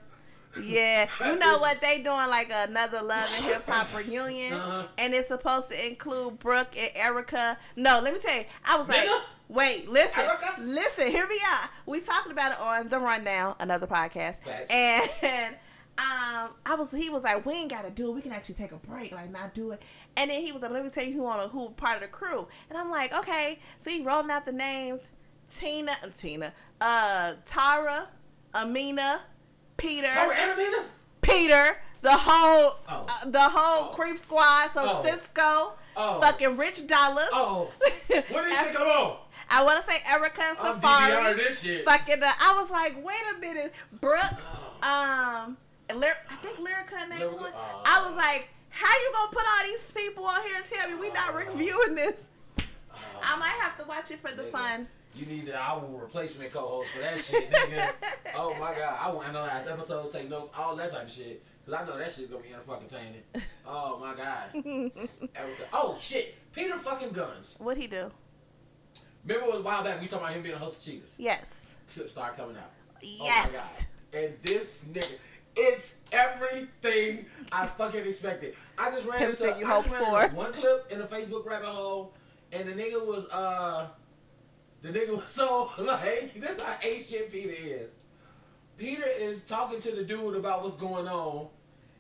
Yeah, you know what they doing like another Love and Hip Hop reunion, Uh-huh. and it's supposed to include Brooke and Erica. No, let me tell you, I was like, Nigga? wait, listen, Erica? listen, here we are. We talking about it on the Rundown, another podcast, and um, I was he was like, we ain't got to do it. We can actually take a break, like not do it. And then he was like, let me tell you who on a, who part of the crew, and I'm like, okay. So he rolling out the names, Tina, uh, Tina, uh, Tara, Amina, Peter. Tori Anamina? Peter, the whole, Oh. uh, the whole Oh. creep squad. So Oh. Cisco, Oh. fucking Rich Dollaz. Oh. When this shit come on? I want to say Erica and Safaree. DVR this shit. Fucking, uh, I was like, wait a minute, Brooke, Oh. um, and Lyr- I think Lyrica and that Lyrica, one. oh. I was like, how you gonna put all these people on here and tell me we not reviewing this? I might have to watch it for the fun. You need an hour replacement co-host for that shit, nigga. oh my god, I want will analyze episodes, take notes, all that type of shit. Cause I know that shit's gonna be in a fucking entertaining. Oh my god. Oh shit. Peter fucking Gunz. What'd he do? Remember a while back we talking about him being a host of cheaters? Yes. Clip star coming out. Oh Yes. and this nigga, it's everything I fucking expected. I just ran into, you I just hoped ran into for. one clip in a Facebook rabbit hole, and the nigga was uh, the nigga was so like that's how shit Peter is. Peter is talking to the dude about what's going on,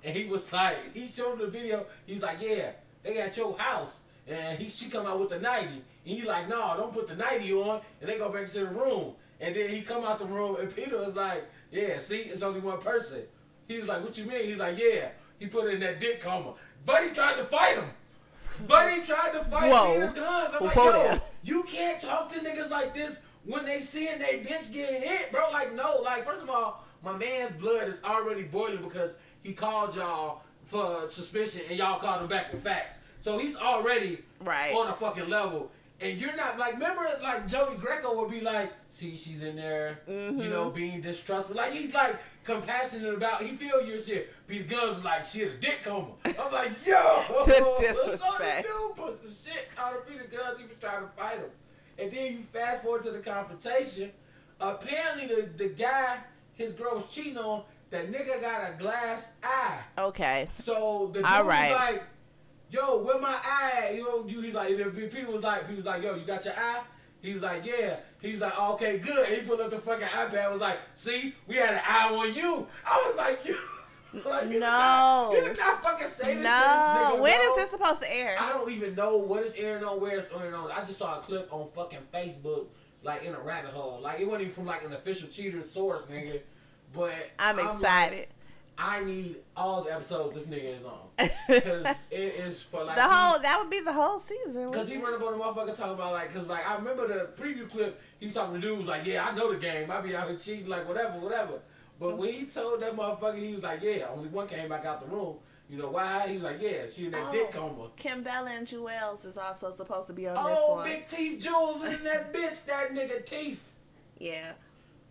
and he was like, he showed the video. He's like, yeah, they got your house, and he she come out with the ninety, and he like, no, don't put the ninety on, and they go back to the room, and then he come out the room, and Peter was like, yeah, see, it's only one person. He was like, what you mean? He's like, yeah, he put it in that dick coma. Buddy tried to fight him. Buddy tried to fight Whoa. Peter Gunz. I'm like, Whoa yo, you can't talk to niggas like this when they seeing they bitch get hit, bro. Like, no, like, first of all, my man's blood is already boiling because he called y'all for suspicion and y'all called him back with facts. So he's already Right. on a fucking level. And you're not like remember like Joey Greco would be like, see, she's in there, you Mhm. know, being distrustful. Like he's like compassionate about he feel your shit. Gunz is like she had a dick coma. I'm like, yo The what's on disrespect. dude puts the shit out of Peter Gunz, he was trying to fight him. And then you fast forward to the confrontation. Apparently the, the guy his girl was cheating on, that nigga got a glass eye. Okay. So the dude All right. was like, "Yo, where my eye?" at?" You know, you, he's like, Peter was like, he was like, "Yo, you got your eye?" He's like, "Yeah." He's like, "Okay, good." And he pulled up the fucking iPad. Was like, "See, we had an eye on you." I was like, "You." Like, you did not- No. you did not fucking say this No. to this nigga. When bro. is this supposed to air? I don't even know what it's airing on, where it's airing on. I just saw a clip on fucking Facebook, like in a rabbit hole. Like it wasn't even from like an official cheater source, nigga. But I'm like, excited. I need all the episodes this nigga is on. Because it is for like. the whole that would be the whole season. Because he run up on the motherfucker talking about like, cause like I remember the preview clip. He was talking to dudes like, yeah, I know the game. I be out here cheating, like whatever, whatever. But when he told that motherfucker, he was like, yeah, only one came back out the room. You know why? He was like, yeah, she in that Oh. dick coma. Kimbella and Juelz is also supposed to be on this Oh, one. big teeth Juelz in that bitch, that nigga teeth. Yeah,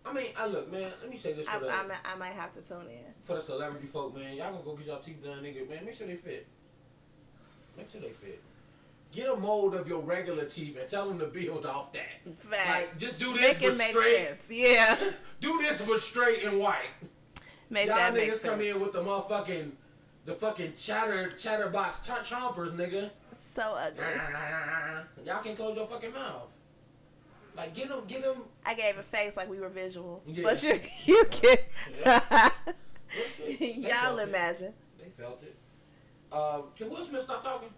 I mean, I look, man. Let me say this I, for the I, might- I might have to tune in. for the celebrity folk, man. Y'all gonna go get y'all teeth done, nigga. Man, make sure they fit. Make sure they fit. Get a mold of your regular teeth and tell them to build off that. Facts. Like, just do this, make but it make straight. sense. Yeah, Do this, but straight and white. make y'all that niggas make come sense. in with the motherfucking, the fucking chatter, chatterbox t- chompers, nigga. So ugly. Y'all can close your fucking mouth. Like, get them, get them. I gave a face like we were visual, Yeah. but you you can. They Y'all felt it. imagine. They felt it. Um, can Will Smith stop talking?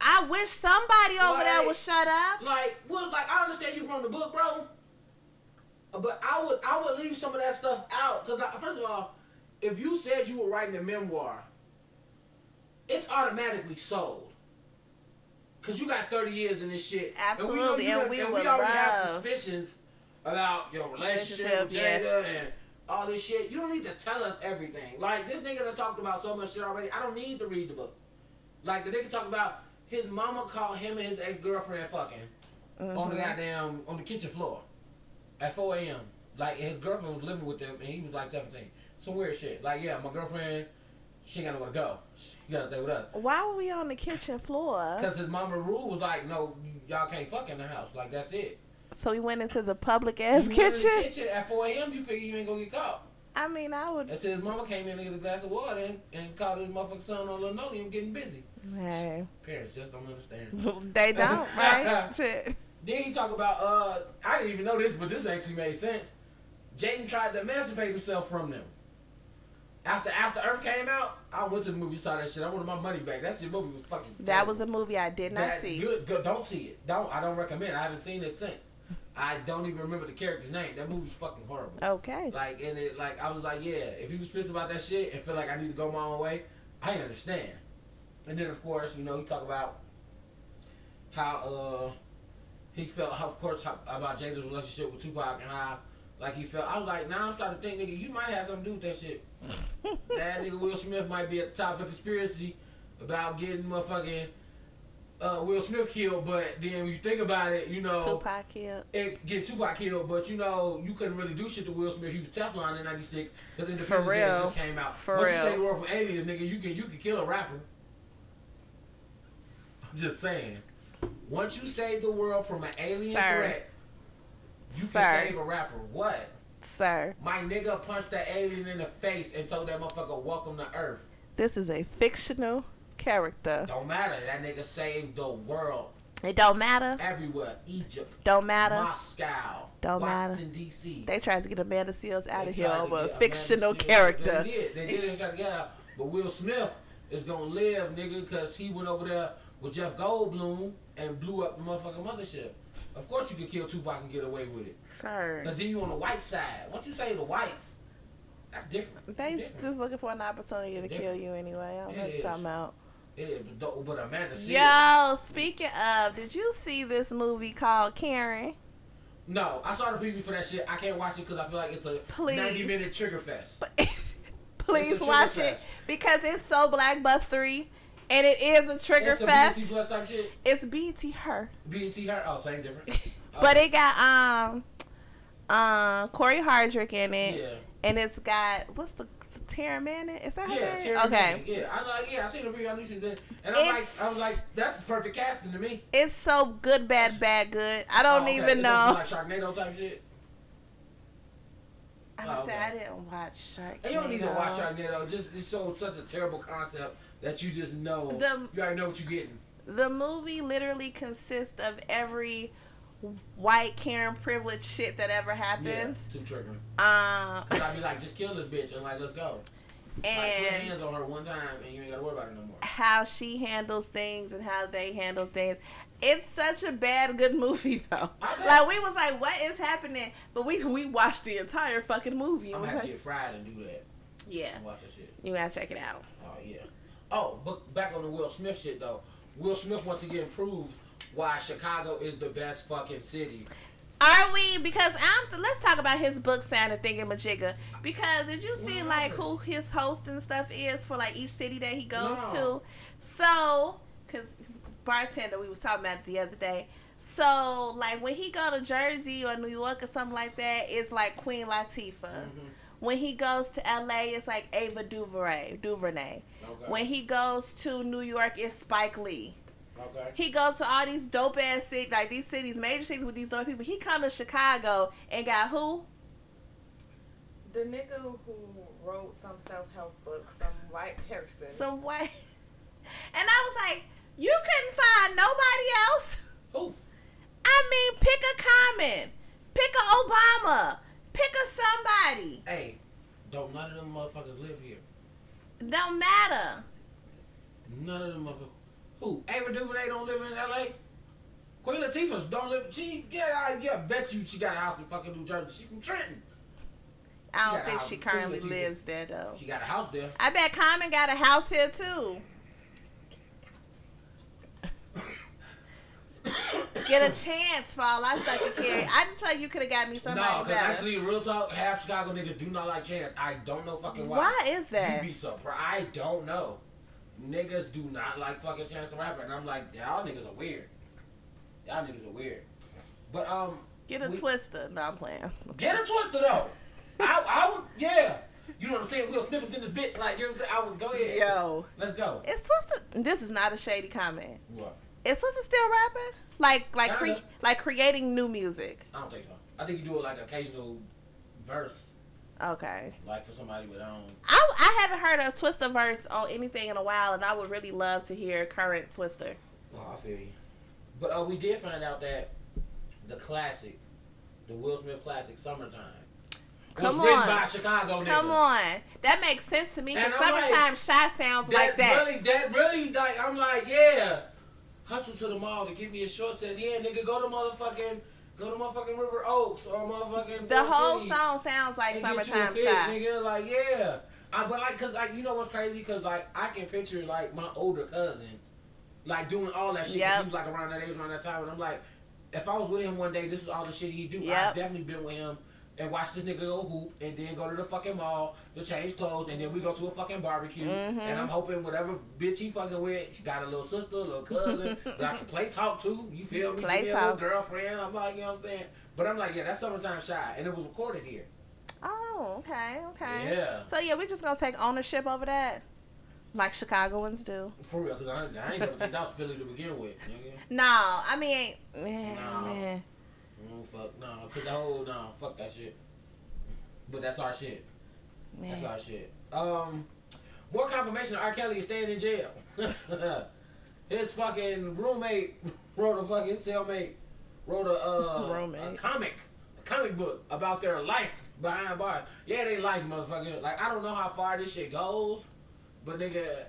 I wish somebody over there would shut up. Like, Will, like I understand you from the book, bro. But I would, I would leave some of that stuff out because, first of all, if you said you were writing a memoir, it's automatically sold. Cause you got thirty years in this shit. Absolutely, and done- we and we already have suspicions about your relationship with Relationship, yeah. Jada and all this shit. You don't need to tell us everything. Like this nigga done talked about so much shit already. I don't need to read the book. Like the nigga talked about his mama caught him and his ex girlfriend fucking on the Mhm. goddamn on the kitchen floor at 4 a.m. Like his girlfriend was living with them and he was like 17. Some weird shit. Like yeah, my girlfriend, she ain't got nowhere to go. You gotta stay with us. Why were we on the kitchen floor? Cause his mama rule was like, no, y'all can't fuck in the house. Like that's it. So we went into the public ass kitchen. kitchen at 4 a.m. You figure you ain't gonna get caught. I mean, I would. Until his mama came in and get a glass of water and, and called his motherfucking son on linoleum getting busy. Hey, Parents just don't understand. they don't, right? Shit. Then he talk about uh I didn't even know this, but this actually made sense. Jaden tried to emancipate himself from them. After After Earth came out, I went to the movie, saw that shit. I wanted my money back. That shit movie was fucking. That was a movie I did not That- see. Good, good. Don't see it. Don't. I don't recommend. I haven't seen it since. I don't even remember the character's name. That movie's fucking horrible. Okay. Like and it, like I was like, yeah. If he was pissed about that shit and feel like I need to go my own way, I understand. And then of course, you know, he talk about how uh he felt, how, of course, how, about Jada's relationship with Tupac and how like he felt. I was like, now I'm starting to think, nigga, you might have something to do with that shit. that nigga Will Smith might be at the top of the conspiracy about getting motherfucking uh, Will Smith killed, but then when you think about it, you know, Tupac killed. it get Tupac killed, but you know you couldn't really do shit to Will Smith. He was Teflon in '96 because Independence Day just came out. For Once you real. say the word from aliens, nigga, you can you can kill a rapper. I'm just saying. Once you save the world from an alien Sir. threat, you Sir. can save a rapper. What? Sir, My nigga punched that alien in the face and told that motherfucker, welcome to Earth. this is a fictional character. Don't matter. That nigga saved the world It don't matter. everywhere. Egypt, Don't matter. Moscow, Don't matter. Washington, D.C. They tried to get Amanda Seales out They of here over a fictional Seales- character. They did. They did. They tried to get out. But Will Smith is gonna live, nigga, because he went over there with Jeff Goldblum and blew up the motherfucking mothership. Of course, you could kill Tupac and get away with it. Sir, But then you on the white side. Once you say the whites, that's different. they just, different. just looking for an opportunity to kill you anyway. I don't know what you're talking about. It is, but Amanda Seales. Yo, speaking of, did you see this movie called Karen? No, I saw the preview for that shit. I can't watch it because I feel like it's a Please. 90 minute trigger fest. Please watch trigger it because it's so blackbustery and it is a trigger It's fest. Plus type shit. It's BT her, BET her. Oh, same difference. but it got um uh Cory Hardrict in it, yeah. and it's got what's the Taryn Manning? Is that her Yeah, name? Okay. Manning. Yeah, I know. Yeah, I seen the preview. At least she's in, and I'm It's- like, I was like, that's perfect casting to me. It's so good, bad, bad, good. I don't Oh, okay. even Is know. like Sharknado type shit. I Oh, say okay. I didn't watch Shark. And you don't need to watch Sharknado. Just it's so such a terrible concept that you just know The- you already know what you're getting. The movie literally consists of every white Karen privilege shit that ever happens. Yeah, too triggering. Um, Cause I'd be like, just kill this bitch and like, let's go. And like, put and hands on her one time and you ain't gotta worry about it no more. how she handles things and how they handle things. It's such a bad good movie though. Like we was like, what is happening? But we we watched the entire fucking movie. It I'm was gonna have to like, get fried and do that. yeah, And watch that shit. you gotta check it out. Oh. But back on the Will Smith shit though. Will Smith once again proves why Chicago is the best fucking city. Are we? Because I'm. Let's talk about his book sounding thingamajigga. Because did you see like who his host and stuff is for like each city that he goes No. to? So, because bartender we was talking about it the other day. So like when he go to Jersey or New York or something like that, it's like Queen Latifah. Mhm. When he goes to LA, it's like Ava DuVernay. DuVernay. Okay. When he goes to New York, it's Spike Lee. okay. He goes to all these dope ass cities, like these cities, major cities with these dope people. He come to Chicago and got who? The nigga who wrote some self help book, some white person. Some white. And I was like, you couldn't find nobody else. Who? I mean, pick a Common, pick a Obama, pick a somebody. Hey, don't none of them motherfuckers live here. Don't matter. None of them motherfuckers. Who? Ava DuVernay don't live in L.A. Queen Latifah's don't live. She yeah, I yeah, bet you she got a house in fucking New Jersey. She from Trenton. I don't think she currently lives there though. She got a house there. I bet Common got a house here too. Get a chance for all I fucking care. I just like you could have got me somebody no, because better. actually, real talk, half Chicago niggas do not like Chance. I don't know fucking why. Why is that? You be surprised. I don't know. Niggas do not like fucking Chance the Rapper, and I'm like, y'all niggas are weird. Y'all niggas are weird. But um, Get a we- Twista. No, I'm playing. get a Twista though. I, I would, yeah. You know what I'm saying? Will Smith is in this bitch. Like, you know what I'm saying? I would go ahead. Yo, Let's go. It's Twista? This is not a shady comment. What? Is Twista still rapping? Like, like, cre- like creating new music? I don't think so. I think you do it like occasional verse, Okay. like for somebody with um. I, I haven't heard a Twista verse on anything in a while, and I would really love to hear current Twista. Oh, I feel you. But uh, we did find out that the classic, the Will Smith classic, "Summertime," was Come written on. by Chicago nigga. Come on, that makes sense to me. And Cause like, summertime Chi sounds That like that. really, that really, like, I'm like, yeah, hustle to the mall to give me a short set. Yeah, nigga, go to motherfucking, go to motherfucking River Oaks or motherfucking. the Fort whole City song sounds like and get you a summertime fit, Chi. nigga. Like, yeah. I, but like, cause like, you know what's crazy? Cause like, I can picture like my older cousin, like doing all that shit. 'cause Yep. He was like around that age, around that time, and I'm like, if I was with him one day, this is all the shit he'd do. Yep. I've definitely been with him. And watch this nigga go hoop, and then go to the fucking mall to change clothes, and then we go to a fucking barbecue. Mhm. And I'm hoping whatever bitch he fucking with, she got a little sister, a little cousin that I can play talk to. You feel me? Play me a little talk. girlfriend. I'm like, you know what I'm saying? But I'm like, yeah, that's summertime Chi, and it was recorded here. Oh, okay, okay. Yeah. So yeah, we're just gonna take ownership over that, like Chicagoans do. For real, because I, I ain't never think that was Philly to begin with, nigga. No, I mean, man, No. man. Mm, fuck, no. Because the whole, no, fuck that shit. but that's our shit. That's our shit. Um, more confirmation R. Kelly is staying in jail. his fucking roommate wrote a fucking cellmate wrote a uh, a comic, a comic book about their life behind bars. Yeah, they life, motherfucker. Like I don't know how far this shit goes, but nigga.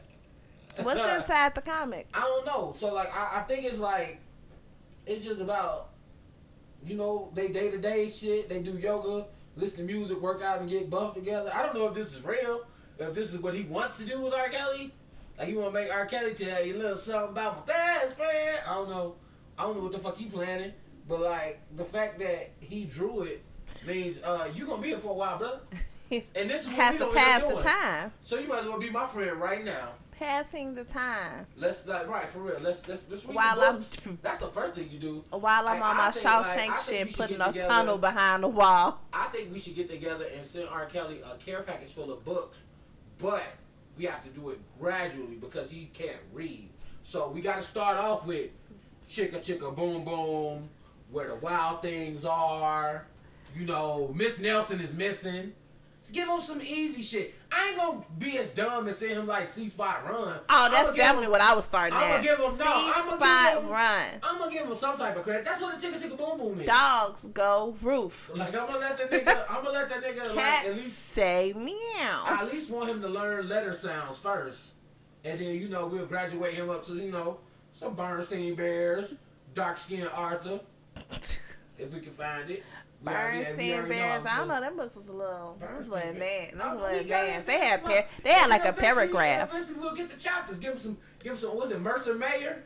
What's inside the comic? I don't know. So like I, I think it's like it's just about you know, they day to day shit, they do yoga, listen to music, work out and get buffed together. I don't know if this is real, if this is what he wants to do with R. Kelly. Like you wanna make R. Kelly tell you a little something about my best friend. I don't know. I don't know what the fuck he planning. But like the fact that he drew it means uh you gonna be here for a while, brother. And this is what Have we to gonna end up pass the time. So you might as well be my friend right now. Passing the time. Let's like right for real. Let's let's let's read While I'm. That's the first thing you do. while I'm Like, on my like, Shawshank think shit, putting a together. tunnel behind the wall. I think we should get together and send R. Kelly a care package full of books, but we have to do it gradually because he can't read. So we got to start off with Chicka Chicka Boom Boom, where the wild things are. You know, Miss Nelson is missing. Let's give him some easy shit. I ain't gonna be as dumb as send him like See Spot Run. Oh, that's definitely him- what I was starting I'ma at. give 'em- no, give spot run. I'm gonna give him some type of credit. That's what the Chicka Chicka Boom Boom is. Dogs go roof. Like I'm gonna let that nigga. I'm gonna let that nigga like at least say meow. I at least want him to learn letter sounds first, and then you know we'll graduate him up to you know some Berenstain Bears, dark skinned Arthur, if we can find it. We already- we Berenstain already Bears. I don't know. Them books was a little, them was a little advanced. Them was a little advanced. They yeah, had yeah, par- they had like a paragraph. We'll get the chapters. Give him some. Give him some. Was it Mercer Mayer?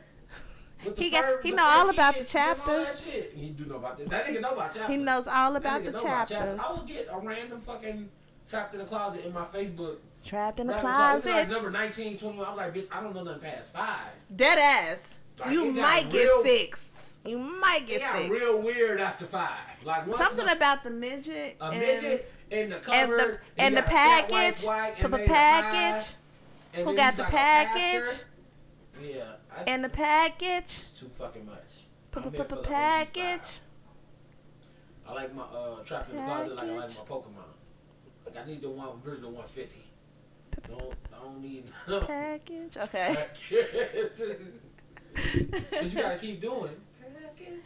He got- fur- he know all about the that chapters. He do know about that. That nigga know about chapters. He knows all about the know about chapters. I will get a random fucking trapped in the closet in my Facebook Trapped in the Right, it's like closet. number 19, 21. I'm like, bitch, I don't know nothing past five. Dead ass. Like, You might get real- six. You might It get got six. real weird after five. Like once Something the- about the midget. a and- midget in the and cupboard the and you the got white package. white, and the made a pie, package. and Who got the like package? pastor. Yeah, I, And the package. it's too fucking much. Put I'm put here put for the the OG package. I like my uh trapped in the closet like I like my Pokemon. Like I need the one original 150. Don't I don't need no. Package. Okay. but you gotta keep doing.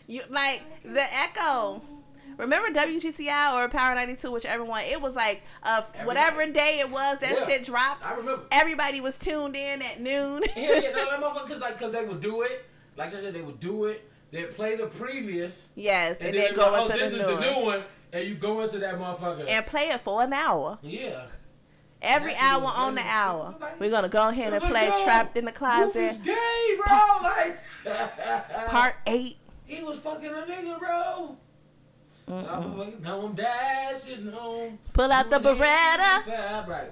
You like the Echo. Remember WGCI or Power 92, whichever one? It was like uh, Every whatever night. day it was that Yeah. shit dropped. I remember. Everybody was tuned in at noon. yeah, yeah, no, motherfuckers, like, cause they would do it. Like I said, they would do it. They'd play the previous, yes, and, and, then then go like, into oh, this the is new the new one, and you go into that motherfucker. and play it for an hour. yeah. Every hour on the hour. We're gonna go ahead and play like, Trapped in the Closet gay, bro. Like, Part Eight. He was fucking a nigga, bro. Mm-mm. Now I'm dashing home. Pull out the Beretta. Right.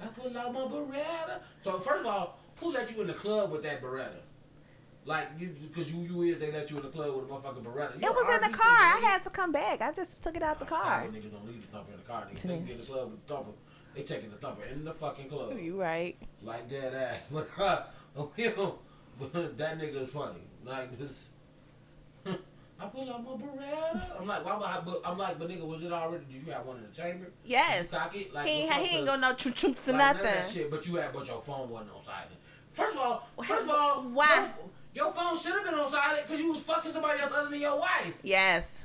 I pull out my Beretta. So first of all, who let you in the club with that Beretta? Like, you, because you, you is, they let you in the club with a motherfucking Beretta. You It was in the car. I had to come back. I just took it out the car. Niggas don't leave the thumper in the car. Niggas they get in the club with the thumper. They taking the thumper in the fucking club. You right. Like dead ass. But uh, we don't- but that nigga is funny. Like this. I pull out my Beretta. I'm like, why would I? But I'm like, but nigga, was it already? Did you have one in the chamber? Did Yes. You cock it? Like, He he ain't got no choo choops or like, none of that nothing. shit, but you had, but your phone wasn't on silent. First of all, first of all, Why? Your, your phone should have been on silent because you was fucking somebody else other than your wife. Yes.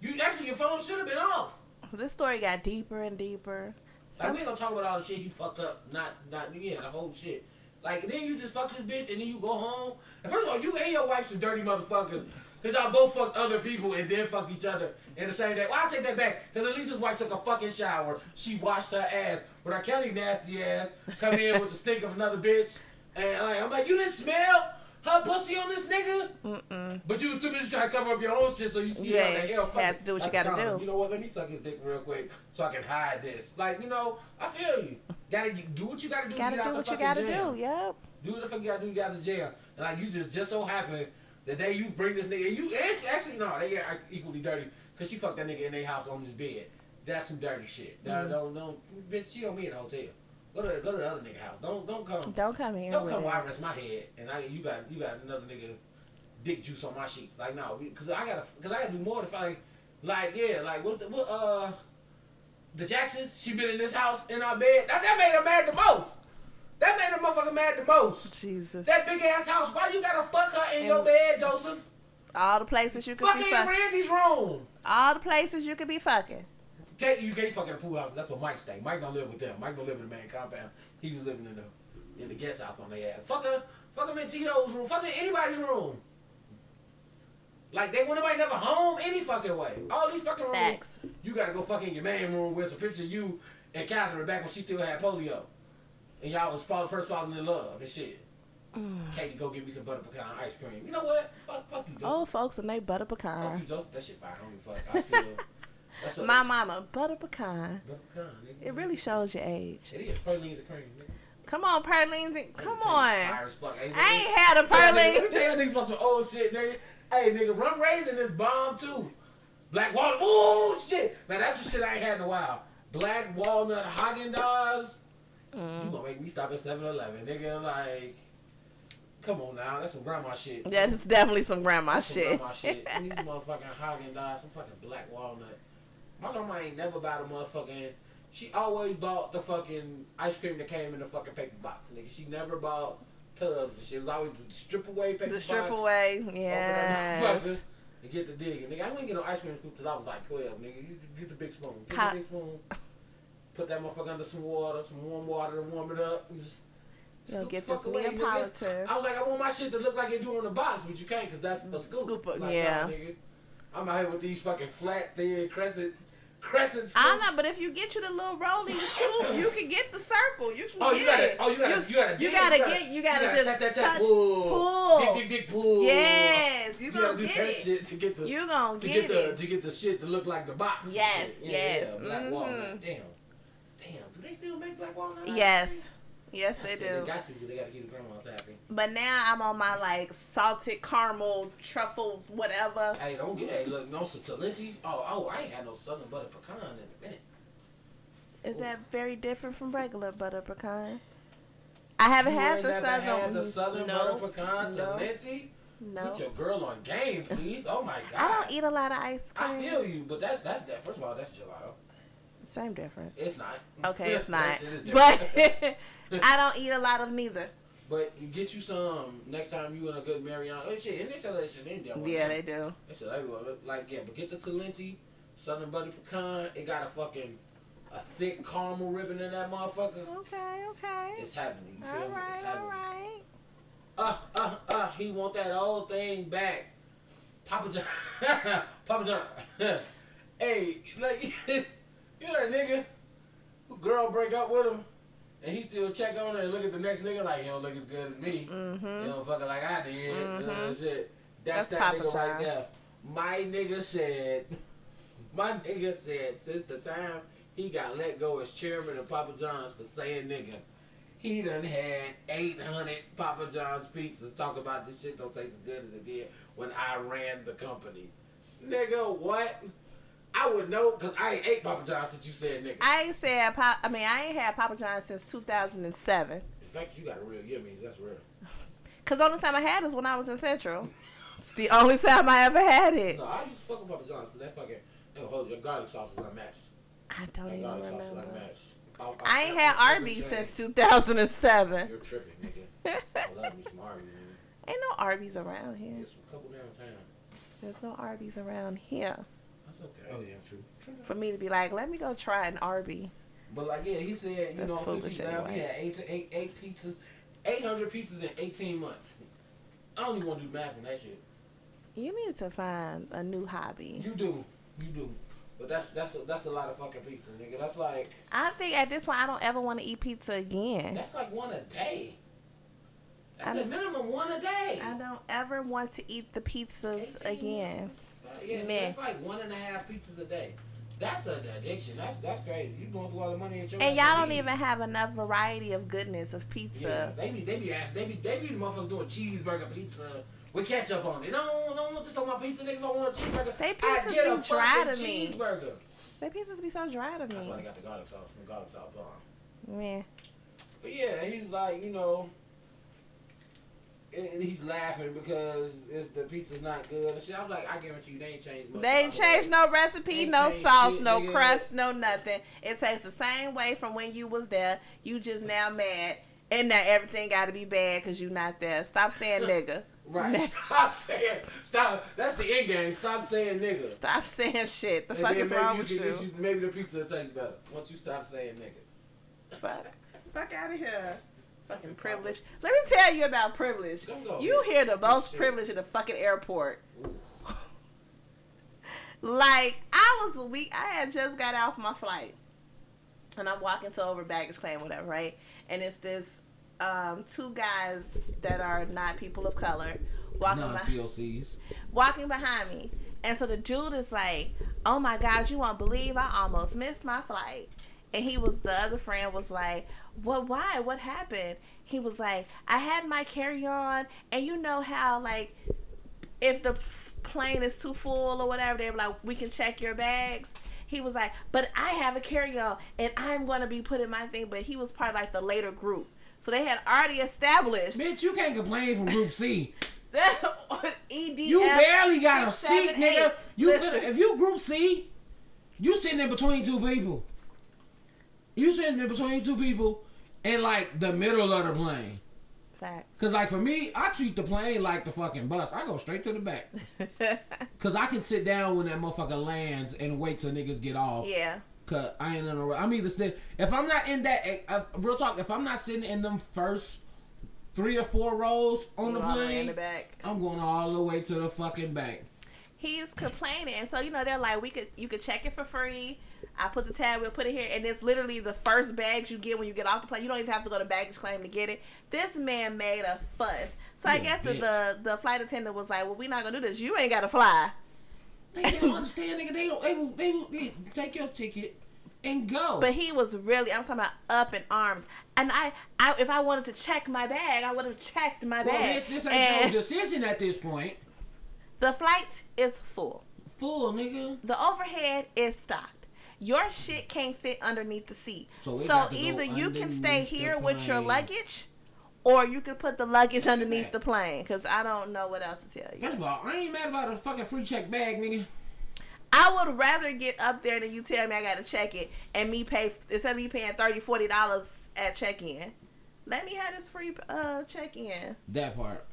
You actually, your phone should have been off. This story got deeper and deeper. Like Some- we ain't gonna talk about all the shit you fucked up, not not yeah, the whole shit. Like then you just fuck this bitch and then you go home. And first of all, you and your wife some dirty motherfuckers. Cause y'all both fucked other people and then fucked each other in the same day. Well, I'll take that back. Cause at least his wife took a fucking shower. She washed her ass. But R. Kelly nasty ass come in with the stink of another bitch. And like, I'm like, you didn't smell her pussy on this nigga? Mm-mm. But you was too busy trying to cover up your own shit, so you, you Yeah, like, had to do what you That's a gotta do. You know what? Let me suck his dick real quick so I can hide this. Like, you know, I feel you. Gotta do what you gotta do. Gotta do out what the you gotta jail. do. Yep. Do what the fuck you gotta do. You got to jail. And like, you just just so happen the day you bring this nigga, you it's actually no, they are equally dirty because she fucked that nigga in their house on his bed. That's some dirty shit. No, Mhm. no, no, bitch, she don't mean the hotel. Go to go to the other nigga house. Don't don't come. Don't come here Don't come where I rest my head and I you got you got another nigga dick juice on my sheets. Like no, because I gotta because I gotta do more to find Like yeah, like what's the what uh the Jacksons? She been in this house in our bed. That, that made her mad the most. That made her motherfucker mad the most. Jesus. That big ass house. Why you gotta fuck her in your bed, Joseph? All the places you could Fuck be in fucking. Randy's room. All the places you could be fucking. Can't, you can't fuck in the pool house. That's what Mike stay. Mike don't live with them. Mike don't live in the main compound. He was living in the in the guest house on their ass. Fuck her. Fuck him in Tito's room. Fuck in anybody's room. Like they want nobody never home any fucking way. All these fucking rooms. Facts. You gotta go fuck in your main room with some picture of you and Katherine back when she still had polio. And y'all was fall, first falling in love and shit. Mm. Katie, go get me some butter pecan ice cream. You know what? Fuck, fuck you, Joseph. Old folks and they butter Fuck pecan. you, Joseph. That shit fire. I don't give a fuck. I still. My mama, butter pecan. Butter pecan, nigga. It really shows your age. It is pralines and cream. Nigga. Come on, Perlines. and- Come on. as fuck. Hey, I ain't had a nigga- Let me tell you niggas about some old shit, nigga. Hey, nigga, rum raisin is bomb too. Black walnut. Ooh, shit. Now that's some shit I ain't had in a while. Black walnut Haagen Dazs. You Mm. gonna make me stop at 7-Eleven, nigga? Like, come on now, that's some grandma shit. Yeah, is definitely some grandma That's some shit. grandma shit. Some motherfucking Haagen Dazs, some fucking black walnut. My grandma ain't never bought a motherfucking. She always bought the fucking ice cream that came in the fucking paper box, nigga. She never bought tubs and shit. It was always the strip away paper the box. strip away. Open that Yes. motherfucker and get the digging. Nigga, I wouldn't get no ice cream scoop till I was like 12, nigga. You get the big spoon. Get Ca- the big spoon. Put that motherfucker under some water, some warm water to warm it up. and Just You'll get this away, nigga. I was like, I want my shit to look like it do on the box, but you can't because that's a scoop. Scoop up, Like, yeah. nah. I'm out here with these fucking flat, thin, crescent, crescent scoops. I know, but if you get you the little rolling scoop, you can get the circle. You can Oh, get you gotta, it. oh, you gotta, you, gotta, you dig, gotta get- you gotta just tap, tap, tap, touch- pull, pull. dig, dig, dig, pull. Yes, you You gonna gotta do get that it. shit to get the You gonna to get get the it. to get the shit to look like the box. Yes, shit. yes. Yeah, black Mhm. walnut. Damn, damn. Do they still make black walnut? ice Yes, yes they do. They got to. They got to keep the grandmas happy. But now I'm on my like salted caramel truffle whatever. Hey, don't get. Hey, look, no some Talenti. Oh, oh, I ain't had no southern butter pecan in a minute. Is that very different from regular butter pecan? I haven't You had ain't the never southern. had the southern no, butter pecan no. Talenti. no. Put your girl on game, please. Oh my god. I don't eat a lot of ice cream. I feel you, but that that that first of all, that's gelato. Same difference. It's not. Okay, it's not. shit is But different. I don't eat a lot of neither. But get you some next time you in a good Mariana. Oh, shit, and they sell that shit in there. Yeah, they do. They sell everywhere. Look, Like, yeah, but get the Talenti, Southern Butter Pecan. It got a fucking a thick caramel ribbon in that motherfucker. Okay, okay. It's happening. You feel All me? It's right, happening. all right. Uh, uh, uh, he want that old thing back. Papa John. Papa John. hey, like, you're a nigga girl break up with him, and he still check on her and look at the next nigga like, he don't look as good as me. You Mm-hmm. don't fucking like I did. You know, Mhm. shit. That's, That's that Papa nigga right there. My nigga said, my nigga said since the time he got let go as chairman of Papa John's for saying nigga, he done had 800 Papa John's pizzas. Talk about this shit don't taste as good as it did when I ran the company. Nigga, what? I would know because I ain't ate Papa John's since you said nigga. I ain't said pop. I mean, I ain't had Papa John since 2007. In fact, you got a real yummies. That's real. Cause the only time I had is when I was in Central. It's the only time I ever had it. No, I used to fuck with Papa John's because that fucking, hold. Your garlic sauce is unmatched. I don't That even garlic sauce is remember. unmatched. I ain't had Arby's since 2007. You're tripping, nigga. I love me some Arby's, nigga. Ain't no Arby's around here. There's a couple downtown. There's no Arby's around here That's okay. Oh yeah, true. for me to be like, let me go try an Arby. But like, yeah, he said, you That's know, since foolish he left, he had eight, to eight, eight pizzas, eight hundred pizzas in eighteen months. I don't even want to do math on that shit. You need to find a new hobby. You do, you do. But that's that's a, that's a lot of fucking pizza, nigga. That's like I think at this point I don't ever want to eat pizza again. that's like one a day. That's I a don't- minimum one a day. I don't ever want to eat the pizzas 18 again. Yeah, Meh. that's like one and a half pizzas a day. That's an addiction. That's that's crazy. You going through all the money at your And y'all don't eat. even have enough variety of goodness of pizza. Yeah, they be they be asked they be they be the motherfuckers doing cheeseburger pizza with ketchup on it. No, don't want this on my pizza. Niggas don't want a cheeseburger. They I pizzas get a be dry to me. cheeseburger. They pizzas be so dry to me. That's why they got the garlic sauce. The garlic sauce bomb. Man, But yeah, he's like you know. And he's laughing because it's, the pizza's not good and shit. I'm like, I guarantee you, they ain't changed much. They ain't changed no recipe, no sauce, shit, no nigga. crust, no nothing. It tastes the same way from when you was there. You just now mad, and now everything got to be bad because you not there. Stop saying nigga. Right. Stop saying. Stop. That's the end game. Stop saying nigga. Stop saying shit. The And fuck is wrong you with you? you- Maybe the pizza will taste better once you stop saying nigga. Fuck, fuck out of here. Fucking privilege. Let me tell you about privilege. You hear the most Shit. privilege in the fucking airport. Like I was a week. I had just got off my flight, and I'm walking to over baggage claim, whatever, right? And it's this um, two guys that are not people of color walking Non behind, POCs. walking behind me, and so the dude is like, "Oh my God, you won't believe I almost missed my flight." And he was the other friend was like, "What? Why? What happened?" He was like, "I had my carry on, and you know how like if the plane is too full or whatever, they're like, we can check your bags." He was like, "But I have a carry on, and I'm gonna be putting my thing." But he was part of like the later group, so they had already established Bitch, you can't complain from Group C. ED. You barely got a seat, nigga. You if you Group C, you sitting in between two people. You sitting in between two people in like the middle of the plane. Cause like for me, I treat the plane like the fucking bus. I go straight to the back. Cause I can sit down when that motherfucker lands and wait till niggas get off. yeah. Cause I ain't in a. I'm either sitting. If I'm not in that, uh, real talk. If I'm not sitting in them first three or four rows on the in the plane, back. I'm going all the way to the fucking back. He's complaining, so you know they're like, we could, you could check it for free. I put the tag, we'll put it here, and it's literally the first bags you get when you get off the plane. You don't even have to go to baggage claim to get it. This man made a fuss, so I You a guess bitch. the the flight attendant was like, well, we're not gonna do this. You ain't gotta fly. They don't understand, nigga. They don't. They will. They will they take your ticket and go. But he was really, I'm talking about up in arms. And I, I if I wanted to check my bag, I would have checked my well, bag. this, this ain't and your decision at this point. the flight is full. Full, nigga. The overhead is stocked. Your shit can't fit underneath the seat. So So, it got to go either you can stay here with your luggage, or you can put the luggage underneath the plane. Cause I don't know what else to tell you. First of all, I ain't mad about a fucking free check bag, nigga. I would rather get up there than you tell me I gotta check it and me pay instead of me paying 30 40 dollars at check in. Let me have this free uh check in That part.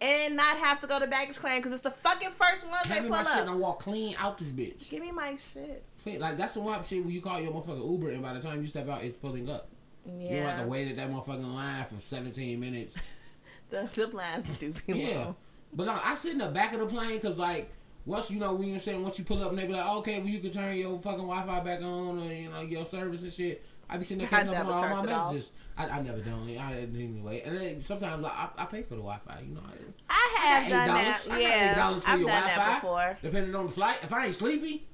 and not have to go to baggage claim because it's the fucking first one they Have me pull my shit and I up. walk clean out this bitch. Give me my shit. Like that's the one shit when you call your motherfucking Uber and by the time you step out, it's pulling up. Yeah. You don't have to wait at that motherfucking line for 17 minutes. the the lines do be Yeah. long. But no, I sit in the back of the plane because like once you know when you're saying once you pull up and they be like, okay, well you can turn your fucking Wi-Fi back on or you know your service and shit. I be sitting there catching up on all my messages. I, I never done it. I anyway, and then sometimes I, I, I pay for the Wi-Fi. You know, I, I have I got done $8. that. I got Yeah, $8 for I've your done Wi-Fi. that before. depending on the flight. If I ain't sleepy,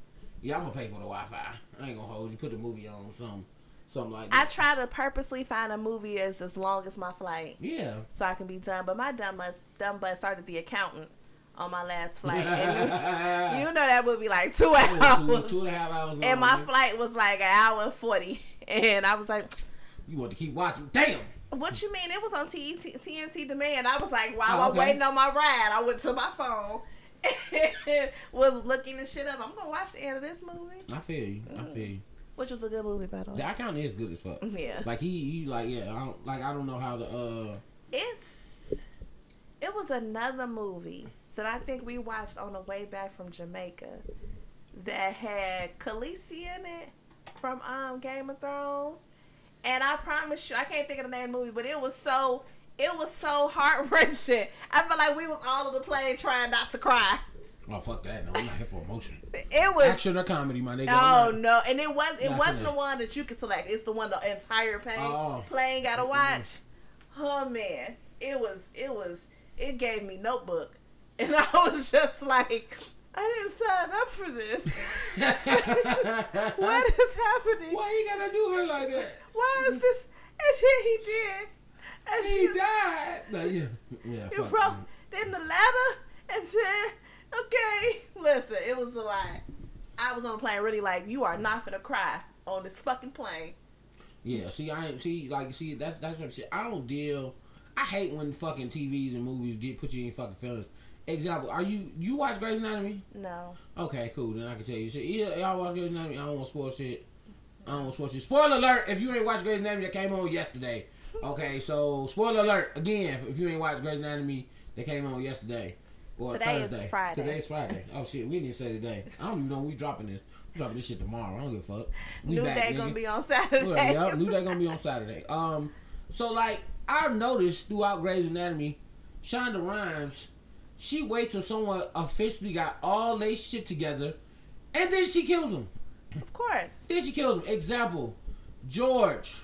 yeah, I'm gonna pay for the Wi-Fi. I ain't gonna hold you. Put the movie on some, something like that. I try to purposely find a movie as as long as my flight yeah. so I can be done. But my dumb butt, dumb butt started the accountant on my last flight. and you, know that would be like two hours. two and a half hours long. and my flight was like an hour and 40. And I was like, You want to keep watching? Damn. what you mean? It was on TNT Demand. I was like, while Oh, I'm waiting on my ride, I went to my phone was looking the shit up. I'm to watch the end of this movie, I feel you. I feel you. which was a good movie, by the way. The accountant is good as fuck. Yeah. Like he, he like yeah. I don't like I don't know how to uh. It's it was another movie that I think we watched on the way back from Jamaica that had Khaleesi in it from um Game of Thrones. And I promise you, I can't think of the name of the movie, but it was so it was so heart wrenching. I felt like we was all on the plane trying not to cry. Oh fuck that! No, I'm not here for emotion. It was Action or comedy, my nigga. Oh not- no! And it was it wasn't the one that you could select. It's the one the entire plane Oh. plane got to watch. Oh man, it was it was it gave me notebook, and I was just like, I didn't sign up for this. what is happening? Why you gotta do her like that? Why is this? And then he did, and He he, died. No, yeah, yeah. he fuck wrote then the letter and said, okay, listen, it was a lot. I was on the plane really like, you are not gonna cry on this fucking plane. Yeah, see, I ain't see like see that's that's some shit. I don't deal. I hate when fucking TVs and movies get put you in fucking feelings. Example, are you you watch Grey's Anatomy? No. Okay, cool. Then I can tell you shit. Yeah, y'all watch Grey's Anatomy. I don't want to spoil shit. I don't want to spoil shit. Spoiler alert! If you ain't watched Grey's Anatomy, that came on yesterday. Okay, so spoiler alert again. If you ain't watched Grey's Anatomy, that came on yesterday. Or Today is Thursday. Friday. Today's Friday. Oh shit, we didn't even say today. I don't even know we dropping this. We dropping this shit tomorrow. I don't give a fuck. We New back, day nigga. gonna be on Saturday. Yeah, new day gonna be on Saturday. Um, so like I've noticed throughout Grey's Anatomy, Shonda Rhimes, she waits till someone officially got all they shit together, and then she kills them. Of course. Then she kills him. Example, George,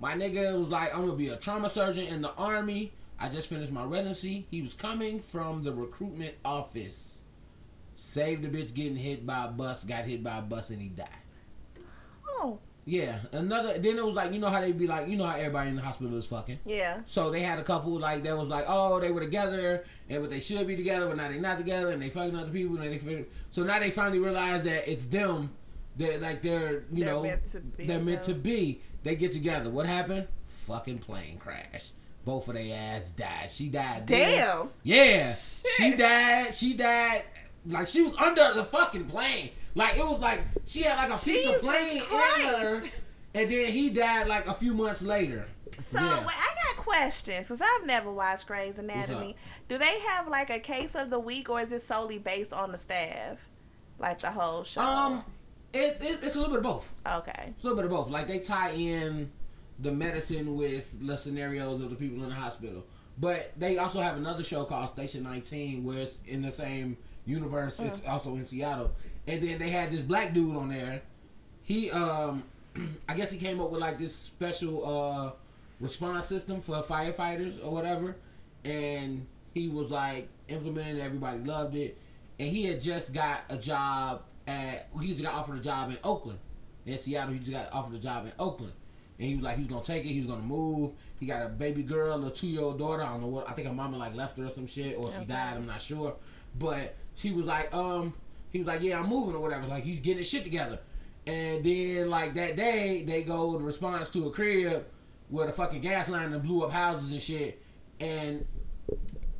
my nigga was like, I'm gonna be a trauma surgeon in the army. I just finished my residency. He was coming from the recruitment office. Saved the bitch getting hit by a bus, got hit by a bus, and he died. Oh, Yeah, another. Then it was like, you know how they'd be like, you know how everybody in the hospital is fucking. yeah. So they had a couple like that was like, oh, they were together, and but they should be together, but now they not together, and they fucking other people, and they so now they finally realize that it's them, that like they're you They're know meant be, they're meant to be. They get together. What happened? Fucking plane crash. Both of their ass died. She died. dead. Damn. Yeah, she died. She died. Like she was under the fucking plane. Like it was like she had like a piece of plane in her, and then he died like a few months later. So Yeah. wait, I got questions because I've never watched Grey's Anatomy. Do they have like a case of the week, or is it solely based on the staff, like the whole show? Um, it's, it's it's a little bit of both. okay. It's a little bit of both. Like they tie in the medicine with the scenarios of the people in the hospital. But they also have another show called Station 19 where it's in the same universe. It's also in Seattle. And then they had this black dude on there. He um I guess he came up with like this special uh response system for firefighters or whatever. And he was like implementing it, everybody loved it. And he had just got a job at he just got offered a job in Oakland. In Seattle, he just got offered a job in Oakland. And he was like, he's gonna take it. He's gonna move. He got a baby girl, a two year old daughter. I don't know what. I think her mama like left her or some shit, or she Okay. died. I'm not sure. But she was like, um, he was like, yeah, I'm moving or whatever. Like he's getting his shit together. And then like that day, they go in response to a crib where the fucking gas line and blew up houses and shit. And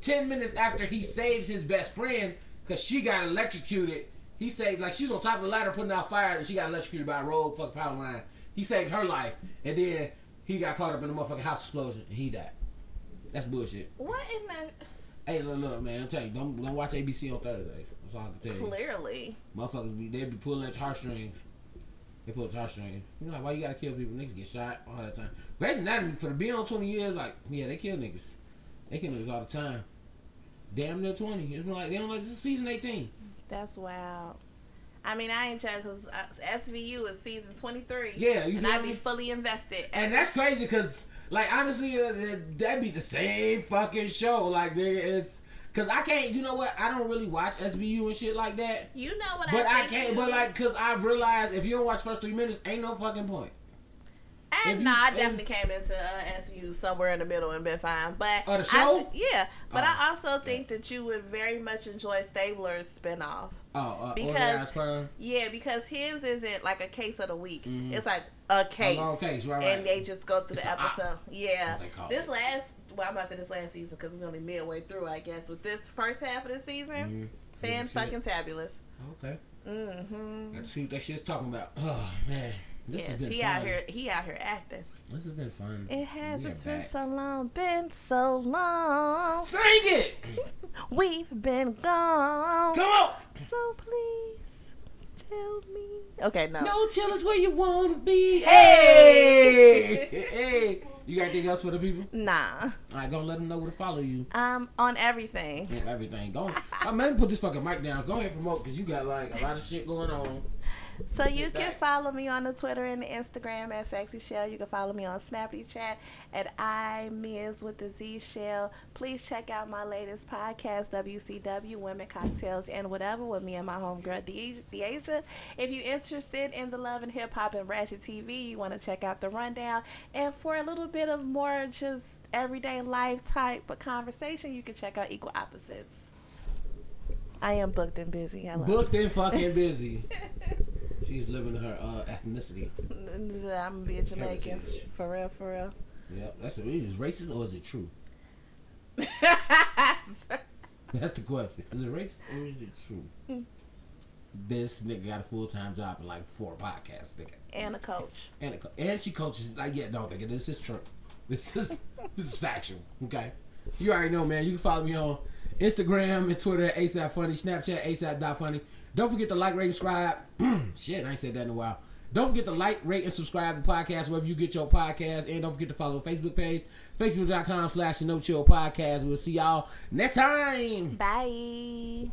ten minutes after he saves his best friend because she got electrocuted. He saved like she was on top of the ladder putting out fire and she got electrocuted by a road fucking power line. He saved her life and then he got caught up in the motherfucking house explosion and he died. That's bullshit. What in the Hey, look, look, man. I'm telling you, don't don't watch ABC on Thursdays. That's all I can tell you. clearly? Motherfuckers be they be pulling at heartstrings. They pull at heartstrings. You're like, why you gotta kill people? Niggas get shot all the time. Grey's Anatomy for the be on 20 years, like, yeah, they kill niggas. They kill niggas all the time. Damn near 20. It's been like they don't like this is season 18. That's wild. I mean, I ain't checked because SVU is season twenty three. Yeah, you and I be fully invested. And that's crazy because, like, honestly, uh, that- that'd be the same fucking show. Like, there it's because I can't. You know what? I don't really watch SVU and shit like that. you know what I mean? But I I can't. But like, cause I've realized if you don't watch first three minutes, ain't no fucking point. And no, I definitely came into uh, SVU somewhere in the middle and been fine. But Oh, the I show? th- yeah. But Oh, I also think that you would very much enjoy Stabler's spinoff. Oh, uh, Because-. Yeah, because his isn't like a case of the week. Mhm. It's like a case. long case, right, And right. they just go through It's the a op. episode. Yeah. What they call This it. last, well, I'm about to say this last season because we're only midway through, I guess. With this first half of the season, Mhm. fan fucking tabulous. Okay. Mm-hmm. To see what that shit's talking about. Oh man, this Yes, he fun. out here. He out here acting. This has been fun. It has. It's been so long. Been so long. Sing it. We've been gone. Come on. So please tell me. Okay, no. No, tell us where you wanna be. Hey! Hey. You got anything else for the people? Nah. All right, go let them know where to follow you. Um, on everything. and Everything. Go. I'm gonna put this fucking mic down. Go ahead and promote because you got like a lot of shit going on. So Sit you can follow me on the Twitter and the Instagram at Sexy Shell. You can follow me on Snapchat chat at I Miz with the Z Shell. Please check out my latest podcast, WCW Women Cocktails and Whatever, with me and my homegirl De- Deasia. If you're interested in the love and hip hop and ratchet TV, you want to check out the rundown. And for a little bit of more just everyday life type of conversation, you can check out Equal Opposites. I am booked and busy. Hello. Booked and fucking busy. She's living her uh, ethnicity. I'm a Jamaican. Heritage. For real, for real. Yeah, that's it. Is racist or is it true? That's the question. Is it racist or is it true? this nigga got a full time job and like four podcasts, nigga. and a coach. And, a, co- and she coaches like, yeah, no, nigga, this is true. This is this is factual. Okay, you already know, man. You can follow me on Instagram and Twitter at ASAP Funny, Snapchat ASAP.funny. Don't forget to like, rate, and subscribe. Shit, I ain't said that in a while. Don't forget to like, rate, and subscribe to the podcast wherever you get your podcast. And don't forget to follow the Facebook page, facebook.com slash No Chill Podcast. We'll see y'all next time. Bye.